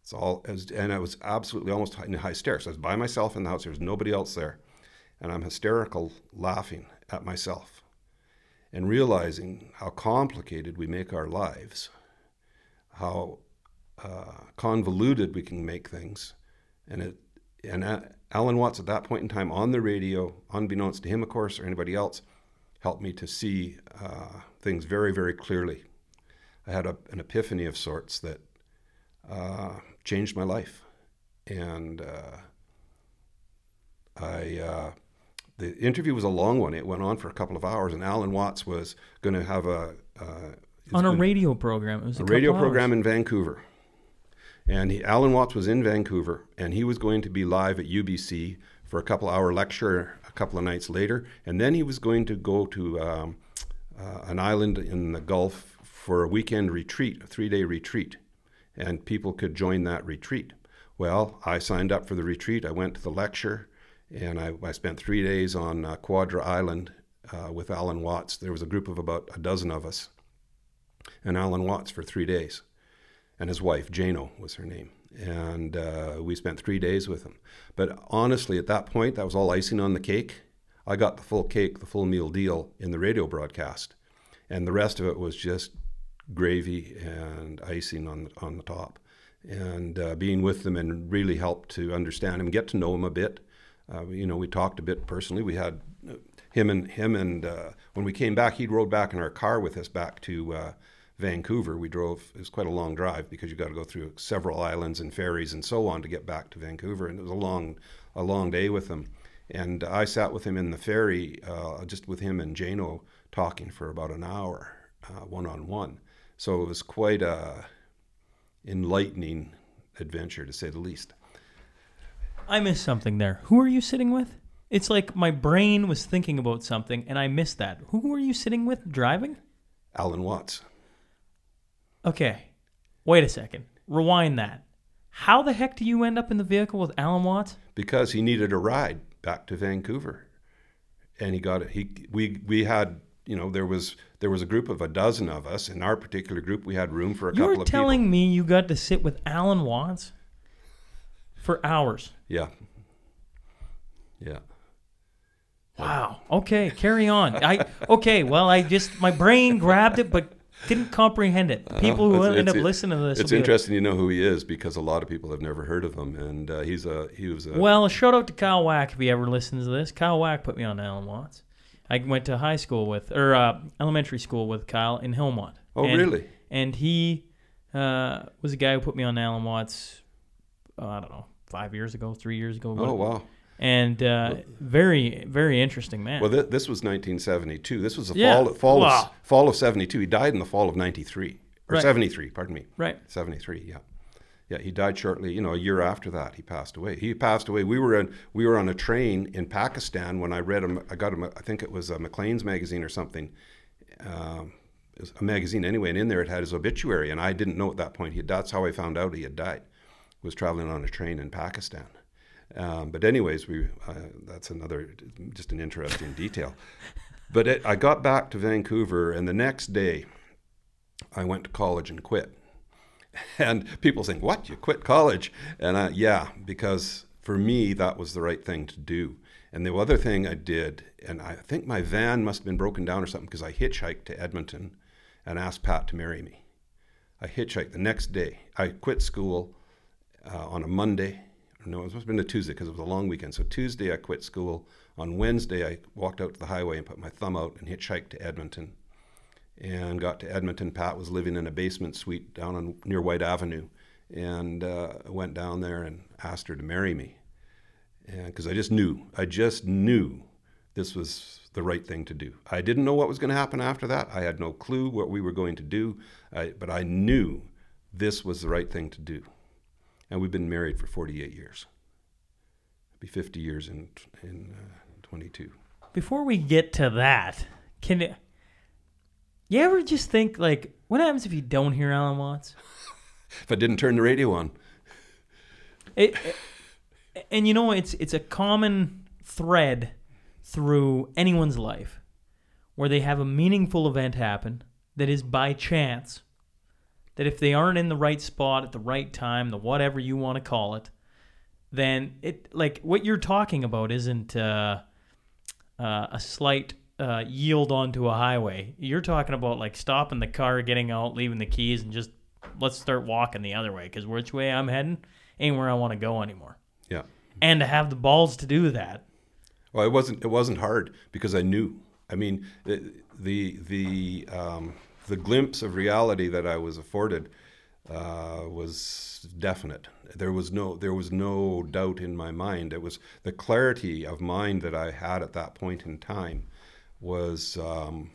It's all, and I was absolutely almost in high hysterics. I was by myself in the house. There was nobody else there. And I'm hysterical laughing at myself and realizing how complicated we make our lives, how uh, convoluted we can make things. And it, and Alan Watts at that point in time on the radio, unbeknownst to him, of course, or anybody else, helped me to see uh, things very, very clearly. I had a, an epiphany of sorts that uh, changed my life, and uh, I. The interview was a long one. It went on for a couple of hours, and Alan Watts was going to have a uh, on a radio program. It was a, a radio program in Vancouver. And he, Alan Watts was in Vancouver, and he was going to be live at UBC for a couple hour lecture a couple of nights later, and then he was going to go to um, uh, an island in the Gulf for a weekend retreat, a three day retreat, and people could join that retreat. Well, I signed up for the retreat. I went to the lecture, and I, I spent three days on uh, Quadra Island uh, with Alan Watts. There was a group of about a dozen of us, and Alan Watts for three days and his wife, Jano was her name. And uh, we spent three days with him. But honestly, at that point, that was all icing on the cake. I got the full cake, the full meal deal in the radio broadcast. And the rest of it was just gravy and icing on the, on the top. And uh, being with them and really helped to understand him, get to know him a bit. Uh, you know, we talked a bit personally. We had uh, him and him, and uh, when we came back, he rode back in our car with us back to uh, Vancouver. We drove, it was quite a long drive because you got to go through several islands and ferries and so on to get back to Vancouver. And it was a long, a long day with him. And I sat with him in the ferry, uh, just with him and Jano talking for about an hour, one on one. So it was quite a enlightening adventure, to say the least. I missed something there. Who are you sitting with? It's like my brain was thinking about something and I missed that. Who were you sitting with driving? Alan Watts. Okay. Wait a second. Rewind that. How the heck do you end up in the vehicle with Alan Watts? because he needed a ride back to Vancouver, and he got it. He we we had you know there was there was a group of a dozen of us in our particular group. We had room for a couple You're of telling people. me you got to sit with Alan Watts for hours. Yeah, yeah. Wow. Okay, carry on. I okay. Well, I just my brain grabbed it, but didn't comprehend it. People who Uh-huh. It's- end up listening to this. It's be like, interesting you know who he is because a lot of people have never heard of him, and uh, he's a he was a Well, shout out to Kyle Wack if he ever listens to this. Kyle Wack put me on Alan Watts. I went to high school with, or uh, elementary school with Kyle in Hillmond. Oh, And- really? And he uh, was a guy who put me on Alan Watts. I don't know, five years ago, three years ago. oh wow. And uh, very, very interesting man. Well, th- this was 1972. This was the Yeah. fall fall Wow. of fall of 72. He died in the fall of 93 or Right. 73. Pardon me. right. 73 yeah yeah he died shortly you know a year after that he passed away he passed away we were in we were on a train in pakistan when i read him i got him i think it was a maclean's magazine or something um, it was a magazine anyway and in there it had his obituary and i didn't know at that point he that's how i found out he had died was traveling on a train in pakistan um, but anyways we uh, that's another just an interesting detail but it, i got back to vancouver and the next day I went to college and quit. And people think, "What? You quit college?" And I, yeah, because for me that was the right thing to do. And the other thing I did, and I think my van must have been broken down or something, because I hitchhiked to Edmonton and asked Pat to marry me. I hitchhiked the next day. I quit school uh, on a Monday. No, it must have been a Tuesday because it was a long weekend. So Tuesday I quit school. On Wednesday I walked out to the highway and put my thumb out and hitchhiked to Edmonton and got to Edmonton. Pat was living in a basement suite down on near Whyte Avenue, and uh, went down there and asked her to marry me, and because I just knew, I just knew this was the right thing to do. I didn't know what was going to happen after that. I had no clue what we were going to do, I, but I knew this was the right thing to do, and we've been married for 48 years. It'll be 50 years in in uh, 22. Before we get to that, can it, you ever just think like, what happens if you don't hear Alan Watts? If I didn't turn the radio on, It, and you know, it's it's a common thread through anyone's life where they have a meaningful event happen that is by chance. That if they aren't in the right spot at the right time, the whatever you want to call it, then it like what you're talking about isn't uh, uh, a slight uh, yield onto a highway. You're talking about like stopping the car, getting out, leaving the keys, and just let's start walking the other way because which way I'm heading ain't where I want to go anymore. yeah. And to have the balls to do that, Well, it wasn't. It wasn't hard because I knew. I mean, the the the, um, the glimpse of reality that I was afforded uh, was definite. There was no there was no doubt in my mind. It was the clarity of mind that I had at that point in time was um,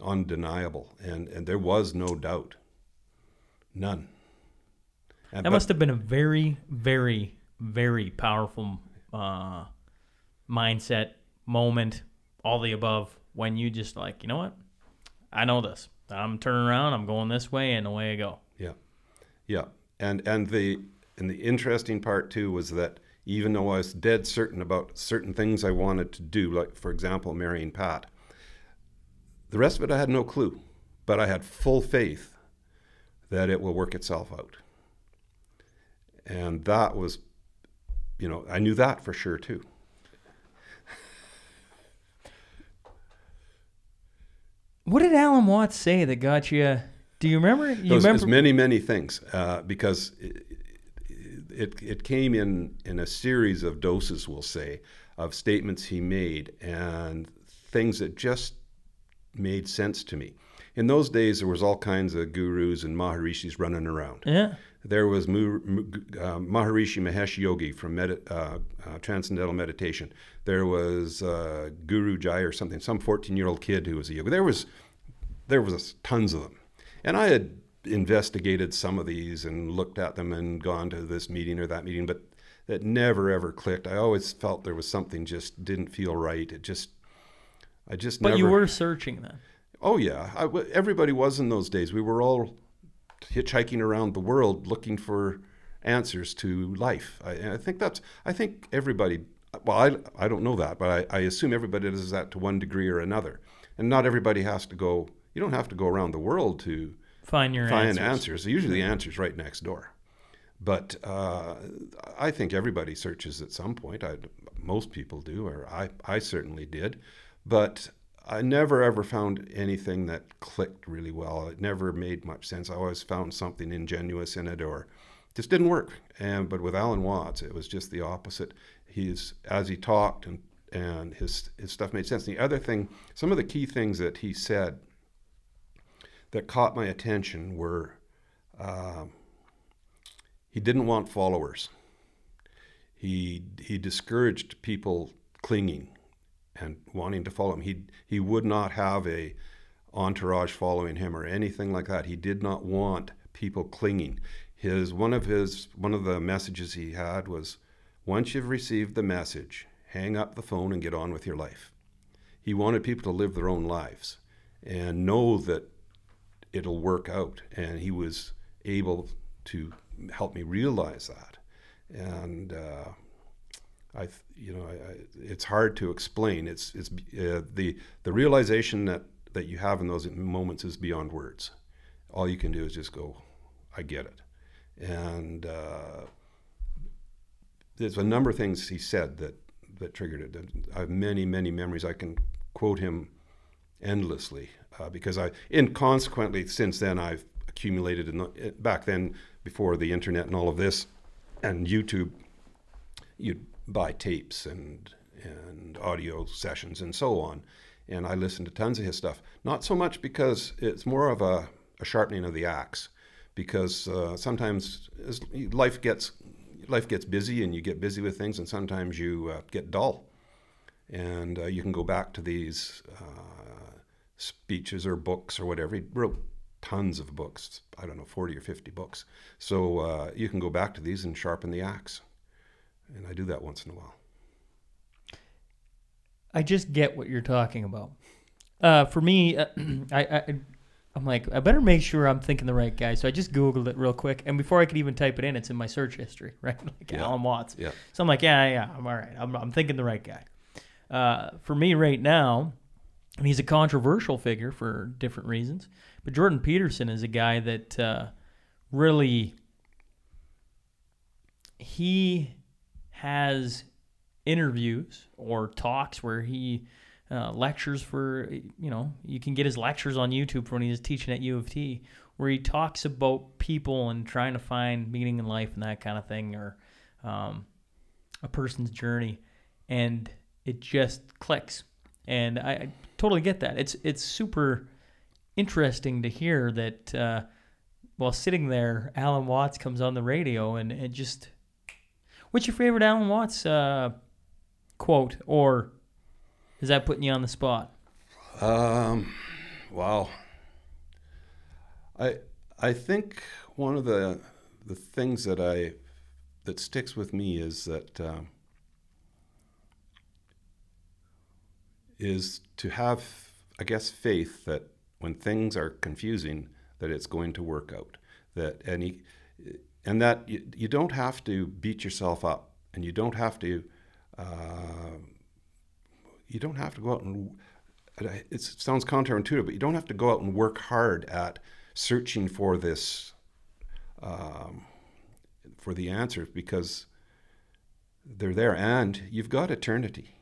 undeniable, and and there was no doubt, none. And, that but- must have been a very, very, very powerful uh, mindset moment. All the above when you just like, you know what? I know this. I'm turning around. I'm going this way, and away I go. Yeah, yeah, and and the and the interesting part too was that even though I was dead certain about certain things I wanted to do, like for example marrying Pat, the rest of it I had no clue, but I had full faith that it will work itself out, and that was, you know, I knew that for sure too. What did Alan Watts say that got you? Do you remember? You Those, remember? Many, many things uh, because it, it it came in in a series of doses, we'll say, of statements he made and things that just made sense to me. In those days, there was all kinds of gurus and maharishis running around. yeah. There was Mu, uh, Maharishi Mahesh Yogi from Medi- uh, uh, Transcendental Meditation. There was uh, Guru Jai or something, some 14-year-old kid who was a yogi. There was there was tons of them, and I had investigated some of these and looked at them and gone to this meeting or that meeting, but that never ever clicked. I always felt there was something just didn't feel right. It just I just But never. you were searching then. Oh yeah, I everybody was in those days. We were all hitchhiking around the world looking for answers to life. I, I think that's. I think everybody. Well, I, I don't know that, but I, I assume everybody does that to one degree or another, and not everybody has to go. You don't have to go around the world to Find your find answers. answers. Usually, the answer's right next door. But uh, I think everybody searches at some point. I, most people do, or I, I certainly did. But I never ever found anything that clicked really well. It never made much sense. I always found something ingenuous in it, or just didn't work. And but with Alan Watts, it was just the opposite. He's as he talked and and his his stuff made sense. And the other thing, some of the key things that he said that caught my attention were uh, he didn't want followers. He he discouraged people clinging and wanting to follow him. He he would not have a entourage following him or anything like that. He did not want people clinging. His one of his one of the messages he had was once you've received the message, hang up the phone and get on with your life. He wanted people to live their own lives and know that it'll work out. And he was able to help me realize that. And uh, I, you know, I, I, it's hard to explain. It's it's uh, the the realization that that you have in those moments is beyond words. All you can do is just go, I get it. And uh, there's a number of things he said that that triggered it. I have many many memories. I can quote him endlessly uh, because I, and consequently, since then I've accumulated. In the, back then, before the internet and all of this, and YouTube, you'd buy tapes and and audio sessions and so on, and I listen to tons of his stuff. Not so much because it's more of a, a sharpening of the axe, because uh, sometimes life gets life gets busy and you get busy with things, and sometimes you uh, get dull, and uh, you can go back to these uh, speeches or books or whatever. He wrote tons of books. I don't know, 40 or 50 books. So uh, you can go back to these and sharpen the axe. And I do that once in a while. I just get what you're talking about. Uh, for me, uh, I, I I'm like I better make sure I'm thinking the right guy. So I just googled it real quick, and before I could even type it in, it's in my search history, right? Like Yeah. Alan Watts. Yeah. So I'm like, yeah, yeah, I'm all right. I'm, I'm thinking the right guy. Uh, for me right now, and he's a controversial figure for different reasons, but Jordan Peterson is a guy that uh, really he has interviews or talks where he uh, lectures for you know you can get his lectures on YouTube when he's teaching at U of T where he talks about people and trying to find meaning in life and that kind of thing or um, a person's journey. And it just clicks. And I, I totally get that. It's it's super interesting to hear that uh, while sitting there Alan Watts comes on the radio and it just what's your favorite Alan Watts uh, quote or is that putting you on the spot? Um, wow. I I think one of the the things that I that sticks with me is that um, is to have I guess faith that when things are confusing that it's going to work out that any and that you, you don't have to beat yourself up and you don't have to uh, you don't have to go out and it sounds counterintuitive, but you don't have to go out and work hard at searching for this um, for the answers because they're there, and you've got eternity.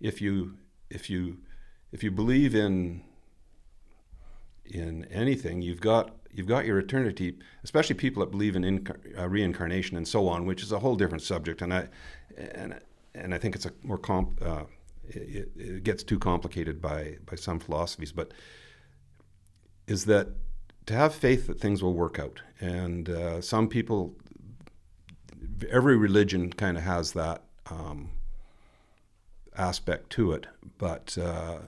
If you if you if you believe in in anything, you've got you've got your eternity. Especially people that believe in incar- uh, reincarnation and so on, which is a whole different subject, and I and and I think it's a more comp. Uh, it, it gets too complicated by by some philosophies, but is that to have faith that things will work out, and uh, some people, every religion kind of has that um, aspect to it, but uh,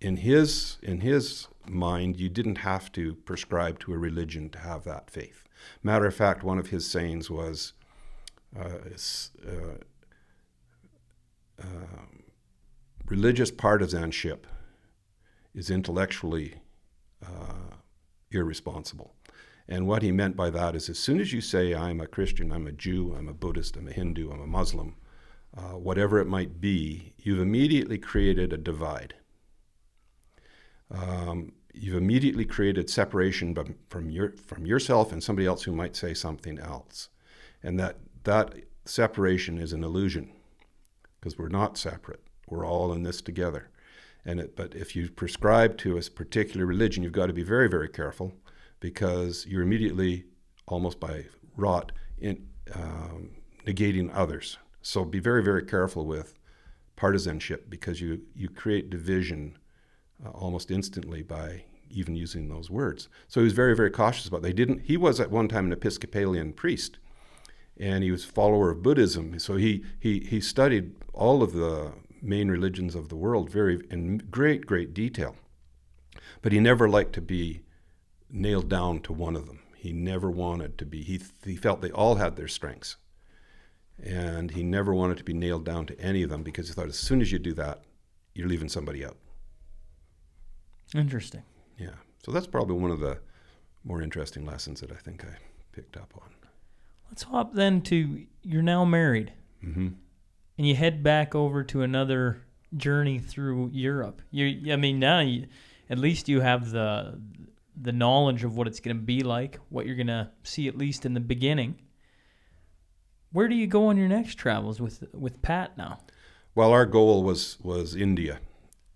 in his in his mind, you didn't have to prescribe to a religion to have that faith. Matter of fact, one of his sayings was. Uh, uh, uh, religious partisanship is intellectually uh, irresponsible. And what he meant by that is as soon as you say, I'm a Christian, I'm a Jew, I'm a Buddhist, I'm a Hindu, I'm a Muslim, uh, whatever it might be, you've immediately created a divide. Um, you've immediately created separation from, your, from yourself and somebody else who might say something else. And that, that separation is an illusion because we're not separate. We're all in this together. And it, but if you prescribe to a particular religion, you've got to be very, very careful because you're immediately, almost by rot, in, um, negating others. So be very, very careful with partisanship because you, you create division uh, almost instantly by even using those words. So he was very, very cautious about. It. They didn't. He was at one time an Episcopalian priest, and he was a follower of Buddhism. So he he he studied all of the main religions of the world very in great great detail. But he never liked to be nailed down to one of them. He never wanted to be. He he felt they all had their strengths, and he never wanted to be nailed down to any of them because he thought as soon as you do that, you're leaving somebody out. Interesting. Yeah. So that's probably one of the more interesting lessons that I think I picked up on. Let's hop then to you're now married, mm-hmm. and you head back over to another journey through Europe. You, I mean, now you, at least you have the the knowledge of what it's going to be like, what you're going to see at least in the beginning. Where do you go on your next travels with with Pat now? Well, our goal was was India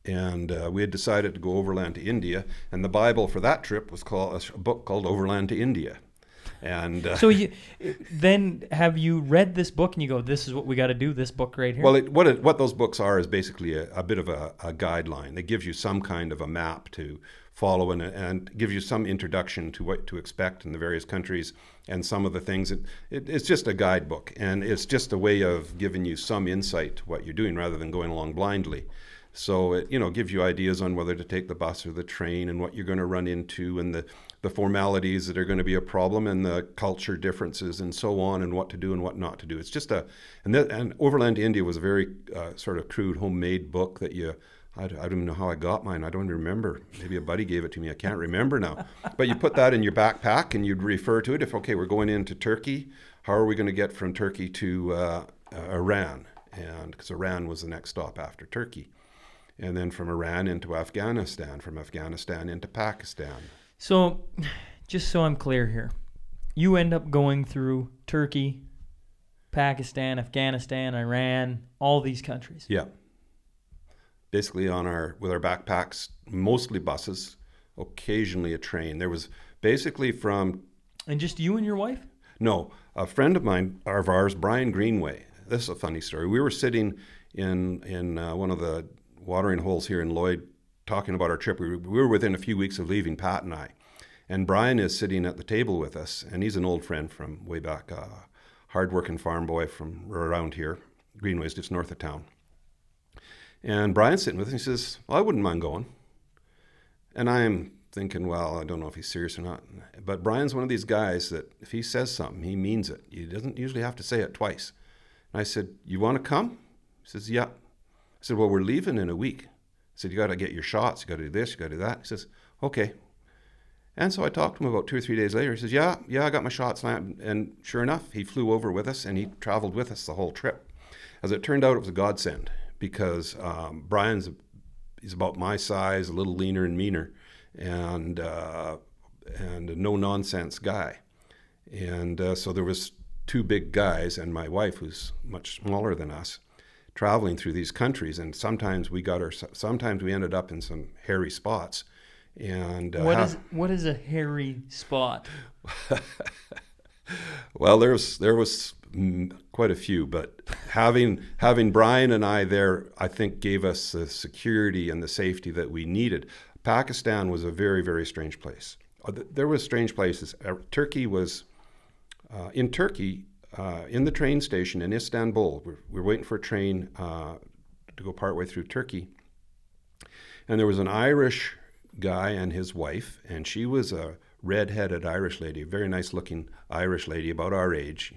and uh, we had decided to go overland to India, and the Bible for that trip was called a book called Overland to India. And uh, so you then have you read this book and you go, this is what we got to do. This book right here. Well, it, what it, what those books are is basically a, a bit of a, a, guideline. It gives you some kind of a map to follow and, and gives you some introduction to what to expect in the various countries and some of the things. It, it, it's just a guidebook, and it's just a way of giving you some insight to what you're doing rather than going along blindly. So it you know gives you ideas on whether to take the bus or the train and what you're going to run into and the the formalities that are going to be a problem and the culture differences and so on and what to do and what not to do. It's just a and that, and Overland to India was a very uh, sort of crude homemade book that you. I, don't even know how I got mine. I don't remember. Maybe a buddy gave it to me. I can't remember now. But you put that in your backpack and you'd refer to it. If okay, we're going into Turkey. How are we going to get from Turkey to uh, uh, Iran? And because Iran was the next stop after Turkey and then from Iran into Afghanistan, from Afghanistan into Pakistan. So, just so I'm clear here, you end up going through Turkey, Pakistan, Afghanistan, Iran, all these countries. Yeah. Basically on our with our backpacks, mostly buses, occasionally a train. There was basically from And just you and your wife? No, a friend of mine of ours, Brian Greenway. This is a funny story. We were sitting in in uh, one of the watering holes here in Lloyd talking about our trip. We were, within a few weeks of leaving, Pat and I. And Brian is sitting at the table with us, and he's an old friend from way back, uh, hardworking farm boy from around here. Greenway's just north of town. And Brian's sitting with us, and he says, Well, I wouldn't mind going. And I'm thinking, well, I don't know if he's serious or not. But Brian's one of these guys that if he says something, he means it. He doesn't usually have to say it twice. And I said, You want to come? He says, Yeah said, Well, we're leaving in a week. I said, You got to get your shots. You got to do this. You got to do that. He says, Okay. And so I talked to him about two or three days later. He says, Yeah, yeah, I got my shots. And sure enough, he flew over with us and he traveled with us the whole trip. As it turned out, it was a godsend because um, Brian's he's about my size, a little leaner and meaner, and uh, and a no nonsense guy. And uh, so there was two big guys and my wife, who's much smaller than us traveling through these countries, and sometimes we got our sometimes we ended up in some hairy spots. And uh, what is what is a hairy spot? well, there's there was quite a few, but having having Brian and I there, I think gave us the security and the safety that we needed. Pakistan was a very very strange place. Uh, there was strange places. Uh, Turkey was uh, in Turkey uh, in the train station in Istanbul. We're, we're waiting for a train uh, to go partway through Turkey. And there was an Irish guy and his wife, and she was a red-headed Irish lady, very nice-looking Irish lady, about our age,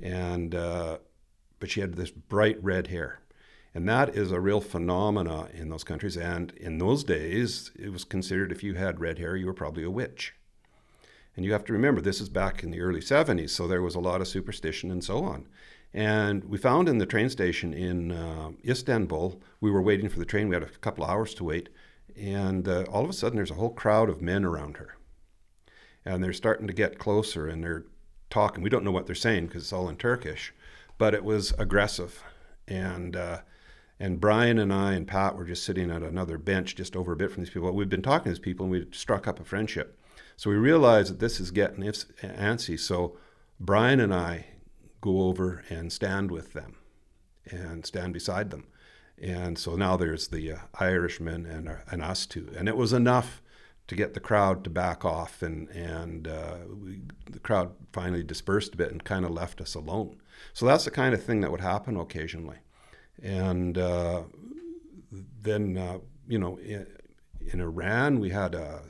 and uh, but she had this bright red hair, and that is a real phenomena in those countries. And in those days, it was considered if you had red hair, you were probably a witch. And you have to remember, this is back in the early 70s, so there was a lot of superstition and so on. And we found in the train station in uh, Istanbul, we were waiting for the train. We had a couple hours to wait. And uh, all of a sudden, there's a whole crowd of men around her. And they're starting to get closer and they're talking. We don't know what they're saying because it's all in Turkish, but it was aggressive. And uh, and Brian and I and Pat were just sitting at another bench just over a bit from these people. We've been talking to these people and we'd struck up a friendship. So we realized that this is getting antsy. So Brian and I go over and stand with them and stand beside them. And so now there's the uh, Irishmen and, uh, and us two. And it was enough to get the crowd to back off. And, and uh, we, the crowd finally dispersed a bit and kind of left us alone. So that's the kind of thing that would happen occasionally. And uh, then, uh, you know, in, in, Iran, we had a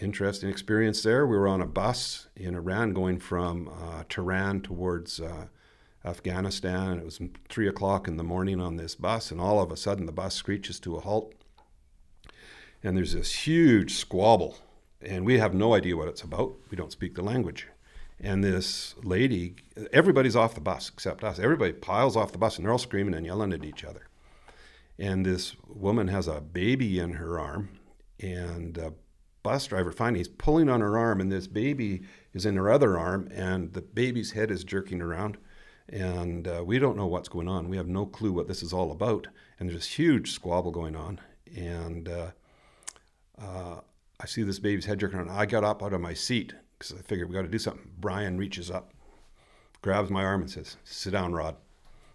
interesting experience there. We were on a bus in Iran going from uh, Tehran towards uh, Afghanistan, and it was three o'clock in the morning on this bus, and all of a sudden the bus screeches to a halt, and there's this huge squabble, and we have no idea what it's about. We don't speak the language. And this lady, everybody's off the bus except us. Everybody piles off the bus and they're all screaming and yelling at each other. And this woman has a baby in her arm, and the bus driver finally he's pulling on her arm, and this baby is in her other arm, and the baby's head is jerking around. And uh, we don't know what's going on. We have no clue what this is all about. And there's this huge squabble going on. And uh, uh, I see this baby's head jerking around. I got up out of my seat because I figured we got to do something. Brian reaches up, grabs my arm, and says, "Sit down, Rod.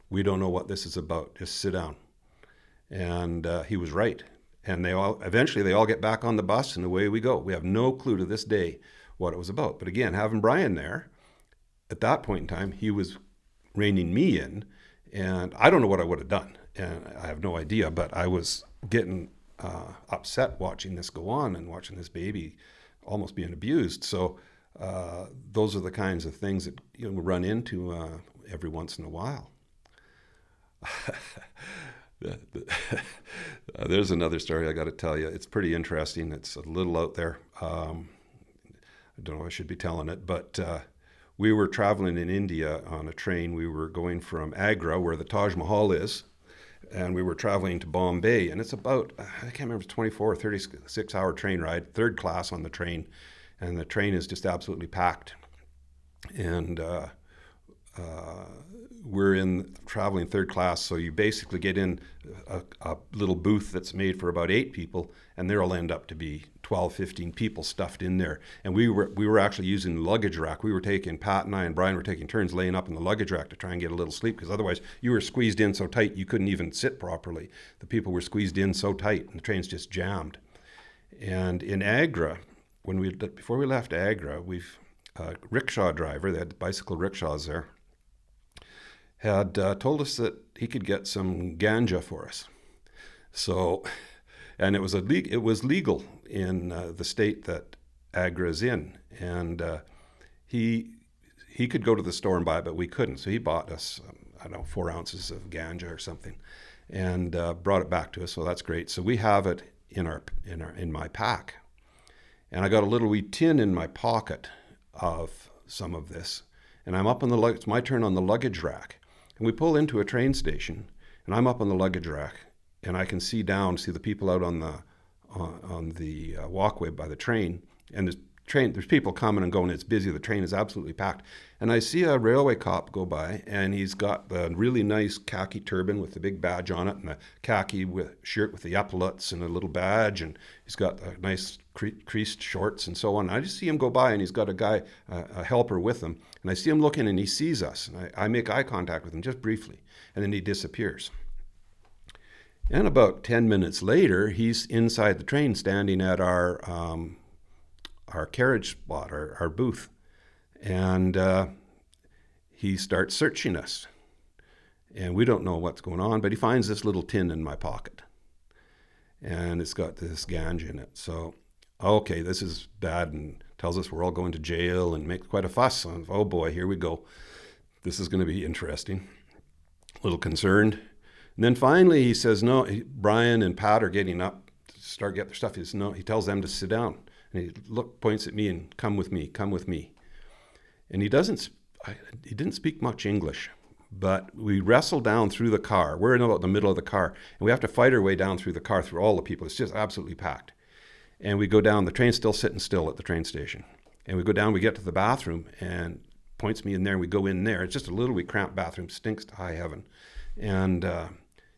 We don't know what this is about. Just sit down." And uh, he was right. And they all eventually they all get back on the bus, and away we go. We have no clue to this day what it was about. But again, having Brian there, at that point in time, he was reining me in, and I don't know what I would have done, and I have no idea. But I was getting uh, upset watching this go on and watching this baby almost being abused. So uh, those are the kinds of things that you know, run into uh, every once in a while. There's another story I got to tell you. It's pretty interesting. It's a little out there. Um, I don't know if I should be telling it, but uh, we were traveling in India on a train. We were going from Agra, where the Taj Mahal is, and we were traveling to Bombay. And it's about, I can't remember, it's 24 or 36 hour train ride, third class on the train and the train is just absolutely packed. And uh, uh, we're in traveling third class, so you basically get in a, a, little booth that's made for about eight people, and there'll end up to be 12, 15 people stuffed in there. And we were we were actually using luggage rack. We were taking Pat and I and Brian were taking turns laying up in the luggage rack to try and get a little sleep, because otherwise you were squeezed in so tight you couldn't even sit properly. The people were squeezed in so tight, and the train's just jammed. And in Agra, when we before we left Agra, we've a rickshaw driver, they had bicycle rickshaws there, had uh, told us that he could get some ganja for us. So, and it was a le- it was legal in uh, the state that Agra is in, and uh, he he could go to the store and buy it, but we couldn't. So he bought us um, I don't know four ounces of ganja or something, and uh, brought it back to us. So that's great. So we have it in our in our in my pack and I got a little wee tin in my pocket of some of this. And I'm up on the it's my turn on the luggage rack. And we pull into a train station, and I'm up on the luggage rack, and I can see down, see the people out on the on, on the uh, walkway by the train, and there's train there's people coming and going. It's busy. The train is absolutely packed. And I see a railway cop go by, and he's got the really nice khaki turban with the big badge on it, and a khaki with, shirt with the epaulets and a little badge, and he's got a nice cre- creased shorts and so on. And I just see him go by, and he's got a guy, uh, a helper with him, and I see him looking, and he sees us, and I, I make eye contact with him just briefly, and then he disappears. And about 10 minutes later, he's inside the train standing at our um, our carriage spot, our, our booth, and uh, he starts searching us. And we don't know what's going on, but he finds this little tin in my pocket. And it's got this ganja in it. So, okay, this is bad, and tells us we're all going to jail and makes quite a fuss. Oh boy, here we go. This is going to be interesting. A little concerned. And then finally he says, no, Brian and Pat are getting up to start get their stuff. He says, no, he tells them to sit down And he look points at me and come with me, come with me. And he doesn't. I, he didn't speak much English, but we wrestle down through the car. We're in about the middle of the car, and we have to fight our way down through the car through all the people. It's just absolutely packed. And we go down. The train's still sitting still at the train station, and we go down. We get to the bathroom, and points me in there. and We go in there. It's just a little wee cramped bathroom, stinks to high heaven, and uh,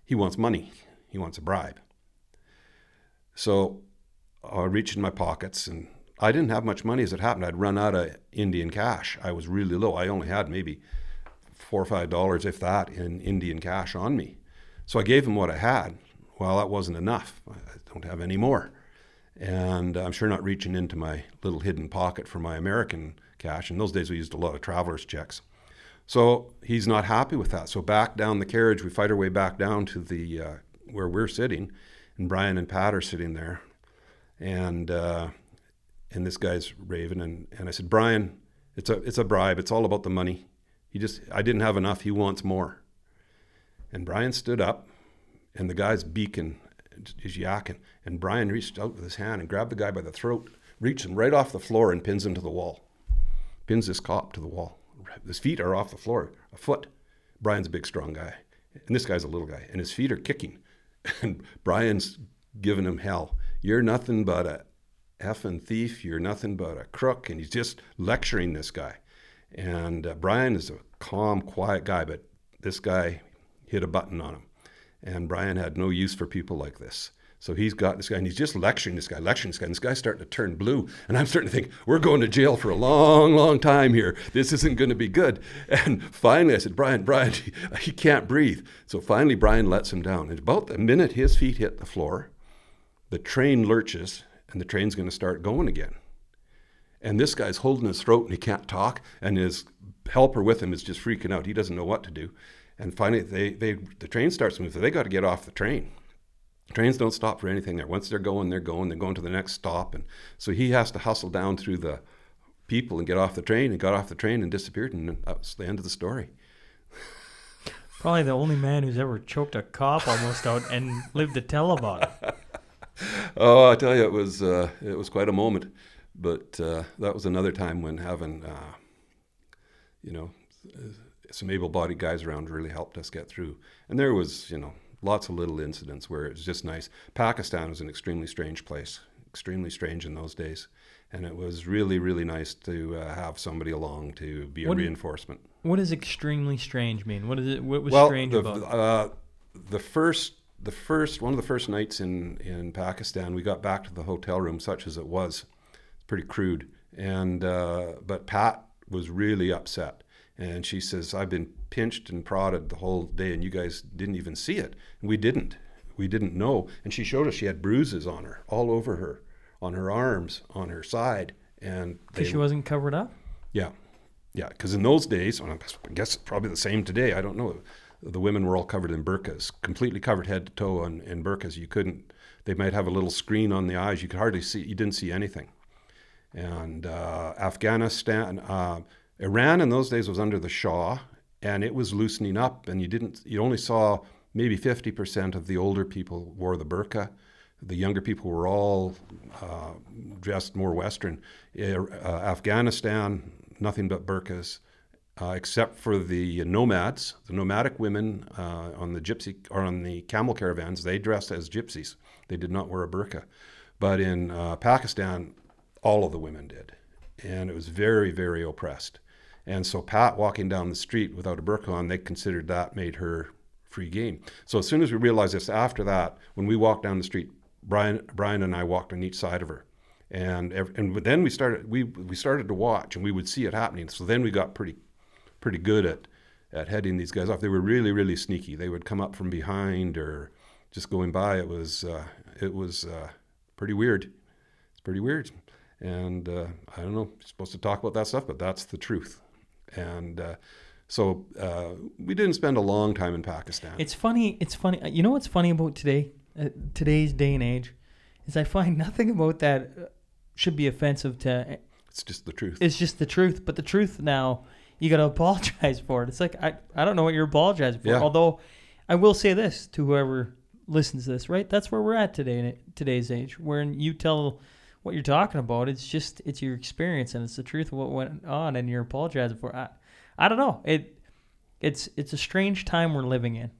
he wants money. He wants a bribe. So I reached in my pockets, and I didn't have much money as it happened. I'd run out of Indian cash. I was really low. I only had maybe four or five dollars, if that, in Indian cash on me. So I gave him what I had. Well, that wasn't enough. I I don't have any more. And I'm sure not reaching into my little hidden pocket for my American cash. In those days, we used a lot of traveler's checks. So he's not happy with that. So back down the carriage, we fight our way back down to the uh, where we're sitting, and Brian and Pat are sitting there, and uh, and this guy's raving, and, and I said, Brian, it's a it's a bribe. It's all about the money. He just I didn't have enough. He wants more. And Brian stood up, and the guy's beacon is yakking, and Brian reached out with his hand and grabbed the guy by the throat, reached him right off the floor, and pins him to the wall. Pins this cop to the wall. His feet are off the floor, a foot. Brian's a big, strong guy, and this guy's a little guy, and his feet are kicking. And Brian's giving him hell. You're nothing but a effing thief. You're nothing but a crook. And he's just lecturing this guy. And uh, Brian is a calm, quiet guy, but this guy hit a button on him. And Brian had no use for people like this. So he's got this guy, and he's just lecturing this guy, lecturing this guy, and this guy's starting to turn blue. And I'm starting to think, we're going to jail for a long, long time here. This isn't going to be good. And finally, I said, Brian, Brian, he can't breathe. So finally, Brian lets him down. And about the minute his feet hit the floor, the train lurches, and the train's going to start going again. And this guy's holding his throat and he can't talk, and his helper with him is just freaking out. He doesn't know what to do. And finally, they, they the train starts moving, so they got to get off the train. Trains don't stop for anything there. Once they're going, they're going. They're going to the next stop, and so he has to hustle down through the people and get off the train. And got off the train and disappeared, and that was the end of the story. Probably the only man who's ever choked a cop almost out and lived to tell about it. Oh, I tell you, it was uh, it was quite a moment. But uh, that was another time when having, uh, you know, some able-bodied guys around really helped us get through. And there was, you know, lots of little incidents where it was just nice. Pakistan was an extremely strange place, extremely strange in those days, and it was really, really nice to uh, have somebody along to be a What do- reinforcement. What does extremely strange mean? What is it? What was well, strange the, about? it? Uh, the first, the first, one of the first nights in in Pakistan, we got back to the hotel room, such as it was, pretty crude. And uh, but Pat was really upset, and she says, "I've been pinched and prodded the whole day, and you guys didn't even see it. And we didn't. We didn't know." And she showed us she had bruises on her, all over her, on her arms, on her side, and Because she wasn't covered up. yeah, yeah. Because in those days, and I guess it's probably the same today. I don't know. The women were all covered in burqas, completely covered head to toe in, in burqas. You couldn't. They might have a little screen on the eyes. You could hardly see. You didn't see anything. And uh, Afghanistan, uh, Iran in those days was under the Shah, and it was loosening up. And you didn't. You only saw maybe fifty percent of the older people wore the burqa. The younger people were all uh, dressed more Western. Uh, Afghanistan, nothing but burqas, uh, except for the nomads, the nomadic women uh, on the gypsy or on the camel caravans. They dressed as gypsies. They did not wear a burqa. But in uh, Pakistan, all of the women did, and it was very, very oppressed. And so Pat walking down the street without a burqa on, they considered that made her free game. So as soon as we realized this, after that, when we walked down the street, Brian, Brian and I walked on each side of her, and ev- and then we started we we started to watch, and we would see it happening. So then we got pretty pretty good at at heading these guys off. They were really really sneaky. They would come up from behind or just going by. It was uh, it was uh, pretty weird. It's pretty weird, and uh, I don't know. You're supposed to talk about that stuff, but that's the truth. And uh, so uh, we didn't spend a long time in Pakistan. It's funny. It's funny. You know what's funny about today, uh, today's day and age, is I find nothing about that should be offensive to. it's just the truth. It's just the truth. But the truth now, you got to apologize for it. It's like I, I don't know what you're apologizing for. Yeah. Although, I will say this to whoever listens to this. Right, that's where we're at today in today's age, where you tell what you're talking about. It's just it's your experience and it's the truth of what went on, and you're apologizing for. I, I don't know. It it's it's a strange time we're living in,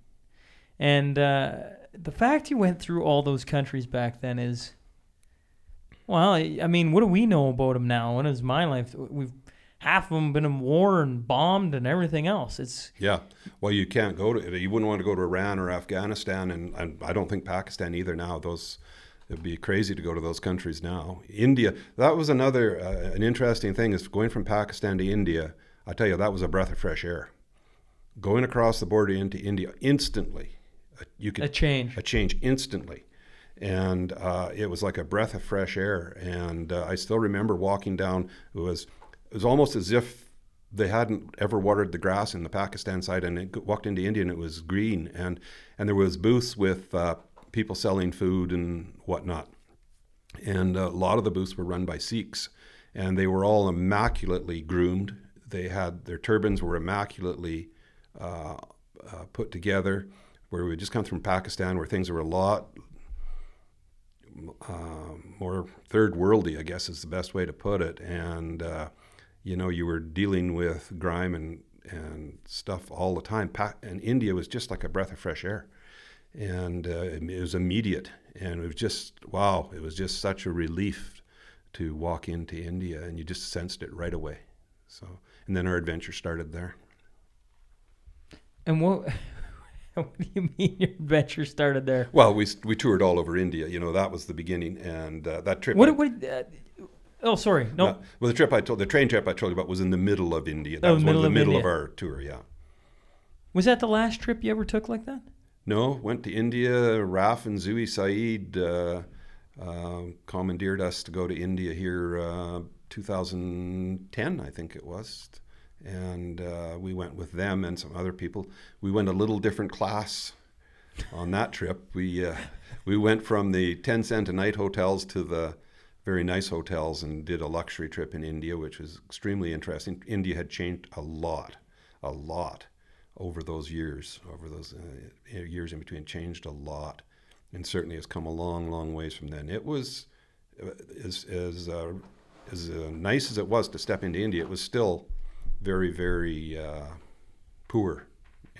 and uh, the fact you went through all those countries back then is. Well, I I mean, what do we know about them now? What is my life? We've half of them been in war and bombed and everything else. It's Yeah. Well, you can't go to. You wouldn't want to go to Iran or Afghanistan, and, and I don't think Pakistan either. Now those. It'd be crazy to go to those countries now. India, that was another uh, an interesting thing is going from Pakistan to India. I tell you, that was a breath of fresh air. Going across the border into India instantly, uh, you could a change. a change instantly. And uh, it was like a breath of fresh air. And uh, I still remember walking down. It was it was almost as if they hadn't ever watered the grass in the Pakistan side, and it walked into India and it was green. And and there was booths with uh, people selling food and whatnot. And a lot of the booths were run by Sikhs, and they were all immaculately groomed. They had their turbans were immaculately uh, uh, put together. Where we just come from Pakistan, where things were a lot uh, more third worldy, I guess is the best way to put it. And uh, you know, you were dealing with grime and and stuff all the time. Pa- and India was just like a breath of fresh air, and uh, it was immediate. And it was just wow, it was just such a relief to walk into India, and you just sensed it right away. So, and then our adventure started there. And what what do you mean your adventure started there? Well, we we toured all over India. You know, that was the beginning, and uh, that trip. What what? Uh, oh, sorry. No. Well, the trip I told, the train trip I told you about was in the middle of India. That Oh, was middle one of of the middle India. of our tour. Yeah. Was that the last trip you ever took like that? No, went to India. Raf and Zui Saeed uh, uh, commandeered us to go to India here, uh, 2010, I think it was, and uh, we went with them and some other people. We went a little different class on that trip. We uh, we went from the 10 cent a night hotels to the very nice hotels and did a luxury trip in India, which was extremely interesting. India had changed a lot, a lot over those years, over those uh, years in between, changed a lot, and certainly has come a long, long ways from then. It was uh, as as uh, as uh, nice as it was to step into India. It was still very, very uh, poor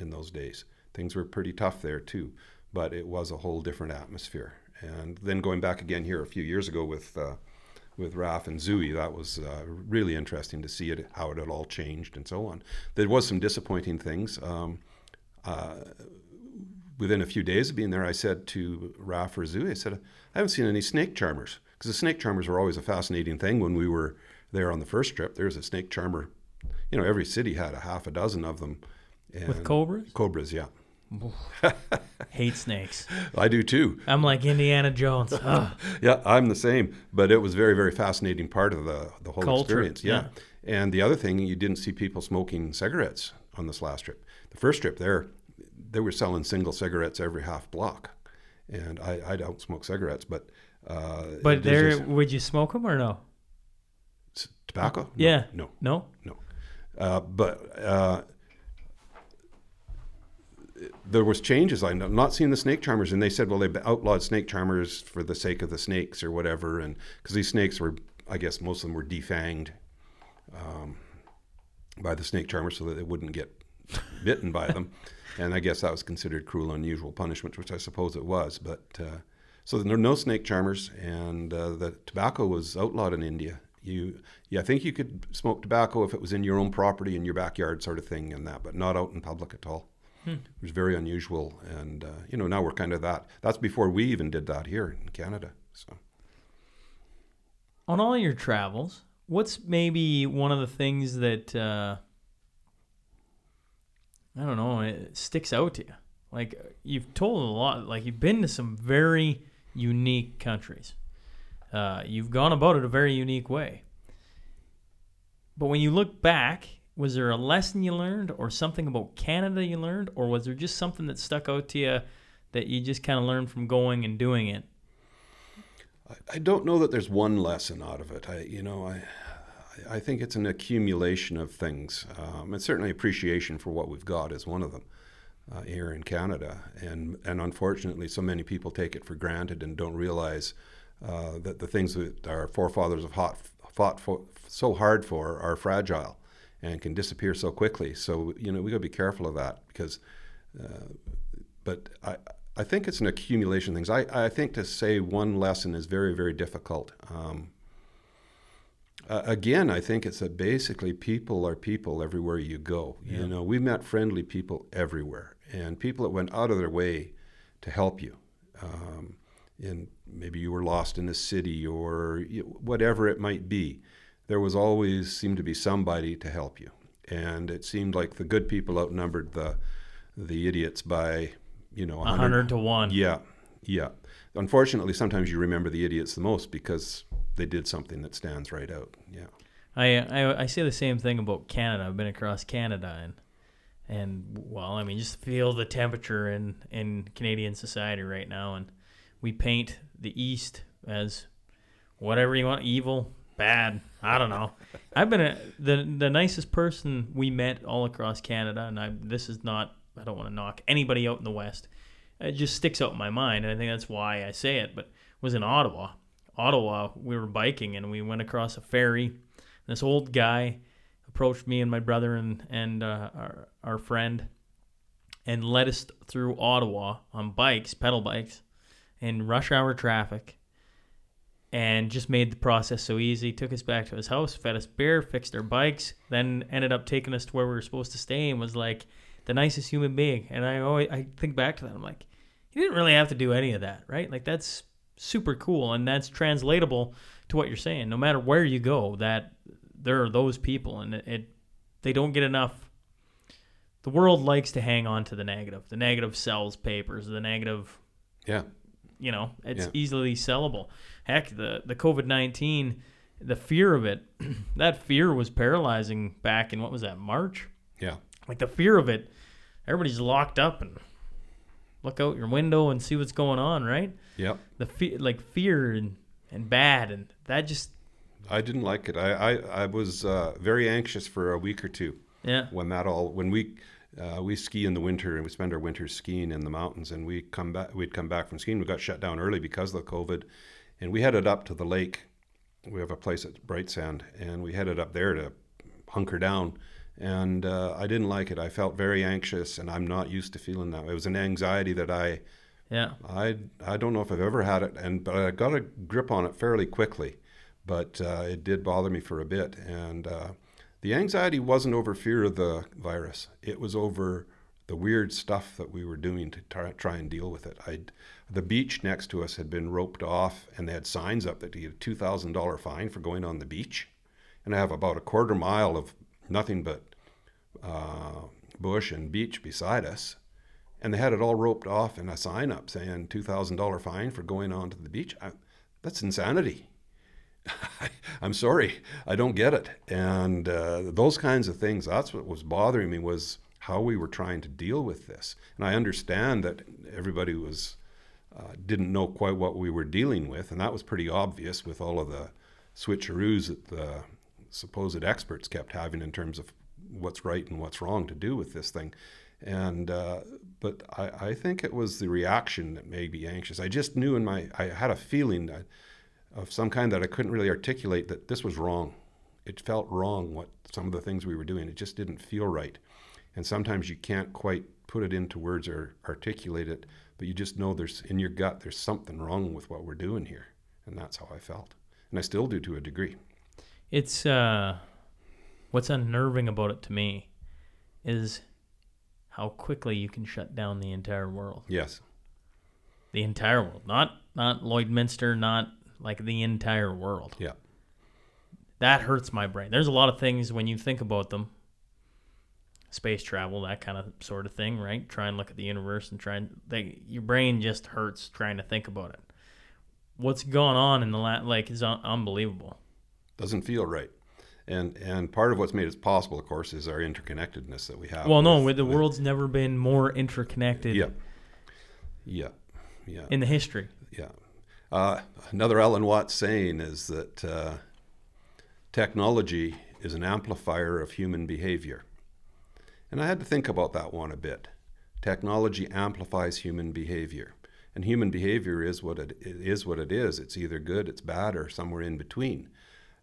in those days. Things were pretty tough there too, but it was a whole different atmosphere. And then going back again here a few years ago with uh, with Raf and Zui, that was uh, really interesting to see it how it had all changed and so on. There was some disappointing things. Um, uh, within a few days of being there, I said to Raf or Zui, I said, I haven't seen any snake charmers because the snake charmers were always a fascinating thing when we were there on the first trip. There was a snake charmer. You know, every city had a half a dozen of them. With cobras? Cobras, yeah. Hate snakes. I do too. I'm like Indiana Jones. Yeah, I'm the same. But it was very, very fascinating part of the the whole Culture, experience. Yeah. And the other thing, you didn't see people smoking cigarettes on this last trip. The first trip there, they were selling single cigarettes every half block, and I, I don't smoke cigarettes, but uh, But there, just- would you smoke them or no? tobacco. No, Yeah. No. No. No. Uh, but uh, there was changes. I'm not seeing the snake charmers, and they said, well, they outlawed snake charmers for the sake of the snakes or whatever, and because these snakes were, I guess, most of them were defanged um, by the snake charmers so that they wouldn't get bitten by them, and I guess that was considered cruel, and unusual punishment, which I suppose it was. But uh, so there are no snake charmers, and uh, the tobacco was outlawed in India. You, yeah, I think you could smoke tobacco if it was in your own property in your backyard, sort of thing, and that, but not out in public at all. It was very unusual, and uh, you know now we're kind of that. That's before we even did that here in Canada. So On all your travels, what's maybe one of the things that uh, I don't know it sticks out to you? Like you've told a lot. Like you've been to some very unique countries. Uh, you've gone about it a very unique way. But when you look back, was there a lesson you learned, or something about Canada you learned, or was there just something that stuck out to you that you just kind of learned from going and doing it? I don't know that there's one lesson out of it. I, you know, I, I think it's an accumulation of things, um, and certainly appreciation for what we've got is one of them uh, here in Canada. And and unfortunately, so many people take it for granted and don't realize uh, that the things that our forefathers have fought, fought for, so hard for are fragile and can disappear so quickly. So you know we got to be careful of that because. Uh, but I, I think it's an accumulation of things. I, I think to say one lesson is very, very difficult. Um, uh, again, I think it's that basically people are people everywhere you go. Yeah. You know, we met friendly people everywhere, and people that went out of their way to help you. Um, and maybe you were lost in a city or you- whatever it might be. There was always seemed to be somebody to help you, and it seemed like the good people outnumbered the the idiots by you know A hundred to one. yeah, yeah. Unfortunately, sometimes you remember the idiots the most because they did something that stands right out. Yeah. I, I I say the same thing about Canada. I've been across Canada and and well, I mean, just feel the temperature in in Canadian society right now, and we paint the East as whatever you want, evil, bad. I don't know. I've been a, the the nicest person we met all across Canada, and I this is not. I don't want to knock anybody out in the West. It just sticks out in my mind, and I think that's why I say it. But was in Ottawa. Ottawa, we were biking and we went across a ferry. This old guy approached me and my brother and and uh, our our friend, and led us through Ottawa on bikes, pedal bikes, in rush hour traffic, and just made the process so easy. Took us back to his house, fed us beer, fixed our bikes, then ended up taking us to where we were supposed to stay, and was like the nicest human being. And I always I think back to that. I'm like, he didn't really have to do any of that, right? Like that's super cool, and that's translatable to what you're saying. No matter where you go, that there are those people, and it, it they don't get enough. The world likes to hang on to the negative. The negative sells papers. The negative Yeah. you know it's Yeah. easily sellable heck the the covid-19 the fear of it that fear was paralyzing back in what was that march Yeah. like the fear of it everybody's locked up and look out your window and see what's going on right Yep. the fear like fear and and bad and that just I didn't like it. I, I, I was uh, very anxious for a week or two yeah when that all when we uh, we ski in the winter and we spend our winters skiing in the mountains and we come back we'd come back from skiing we got shut down early because of the covid and we headed up to the lake. We have a place at Brightsand and we headed up there to hunker down. And uh, i didn't like it. I felt very anxious and i'm not used to feeling that it was an anxiety that i yeah. I I don't know if I've ever had it, and but I got a grip on it fairly quickly, but uh, it did bother me for a bit, and uh, the anxiety wasn't over fear of the virus; it was over the weird stuff that we were doing to try, try and deal with it. I, the beach next to us had been roped off, and they had signs up that you get a two thousand dollar fine for going on the beach, and I have about a quarter mile of nothing but uh, bush and beach beside us and they had it all roped off and a sign up saying $2,000 fine for going onto the beach. I, that's insanity. I'm sorry, I don't get it. And uh, those kinds of things, that's what was bothering me was how we were trying to deal with this. And I understand that everybody was uh, didn't know quite what we were dealing with, and that was pretty obvious with all of the switcheroos that the supposed experts kept having in terms of what's right and what's wrong to do with this thing. And uh, but I, I think it was the reaction that made me anxious. I just knew in my I had a feeling that, of some kind that I couldn't really articulate that this was wrong. It felt wrong what some of the things we were doing. It just didn't feel right. And sometimes you can't quite put it into words or articulate it, but you just know there's in your gut there's something wrong with what we're doing here. And that's how I felt. And I still do to a degree. it's uh what's unnerving about it to me is how quickly you can shut down the entire world Yes. the entire world not not lloydminster not like the entire world Yeah. that hurts my brain there's a lot of things when you think about them space travel that kind of sort of thing right try and look at the universe and try and they, your brain just hurts trying to think about it what's gone on in the la- like is un- unbelievable Doesn't feel right. And and part of what's made it possible, of course, is our interconnectedness that we have. well no with- the with- world's never been more interconnected Yeah. Yeah. Yeah. in the history Yeah. Uh, another Alan Watts saying is that uh, technology is an amplifier of human behavior. And I had to think about that one a bit. Technology amplifies human behavior. And human behavior is what it, it is what it is. It's either good, it's bad, or somewhere in between.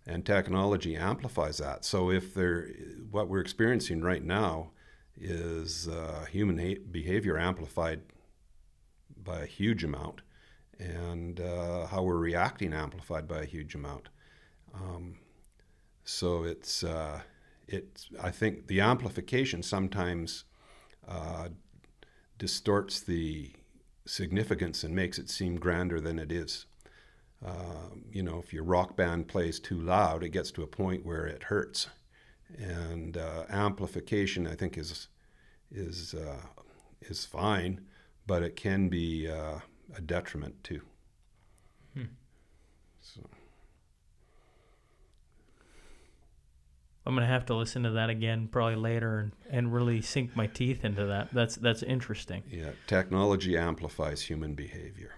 And technology amplifies that. So if there, what we're experiencing right now is uh, human ha- behavior amplified by a huge amount, and uh, how we're reacting amplified by a huge amount. Um, so it's uh, it's I think the amplification sometimes uh, distorts the significance and makes it seem grander than it is. Uh, you know, if your rock band plays too loud, it gets to a point where it hurts, and uh, amplification I think is is uh, is fine, but it can be uh, a detriment too. Hmm. So. I'm gonna have to listen to that again probably later and, and really sink my teeth into that. That's that's interesting. Yeah, technology amplifies human behavior,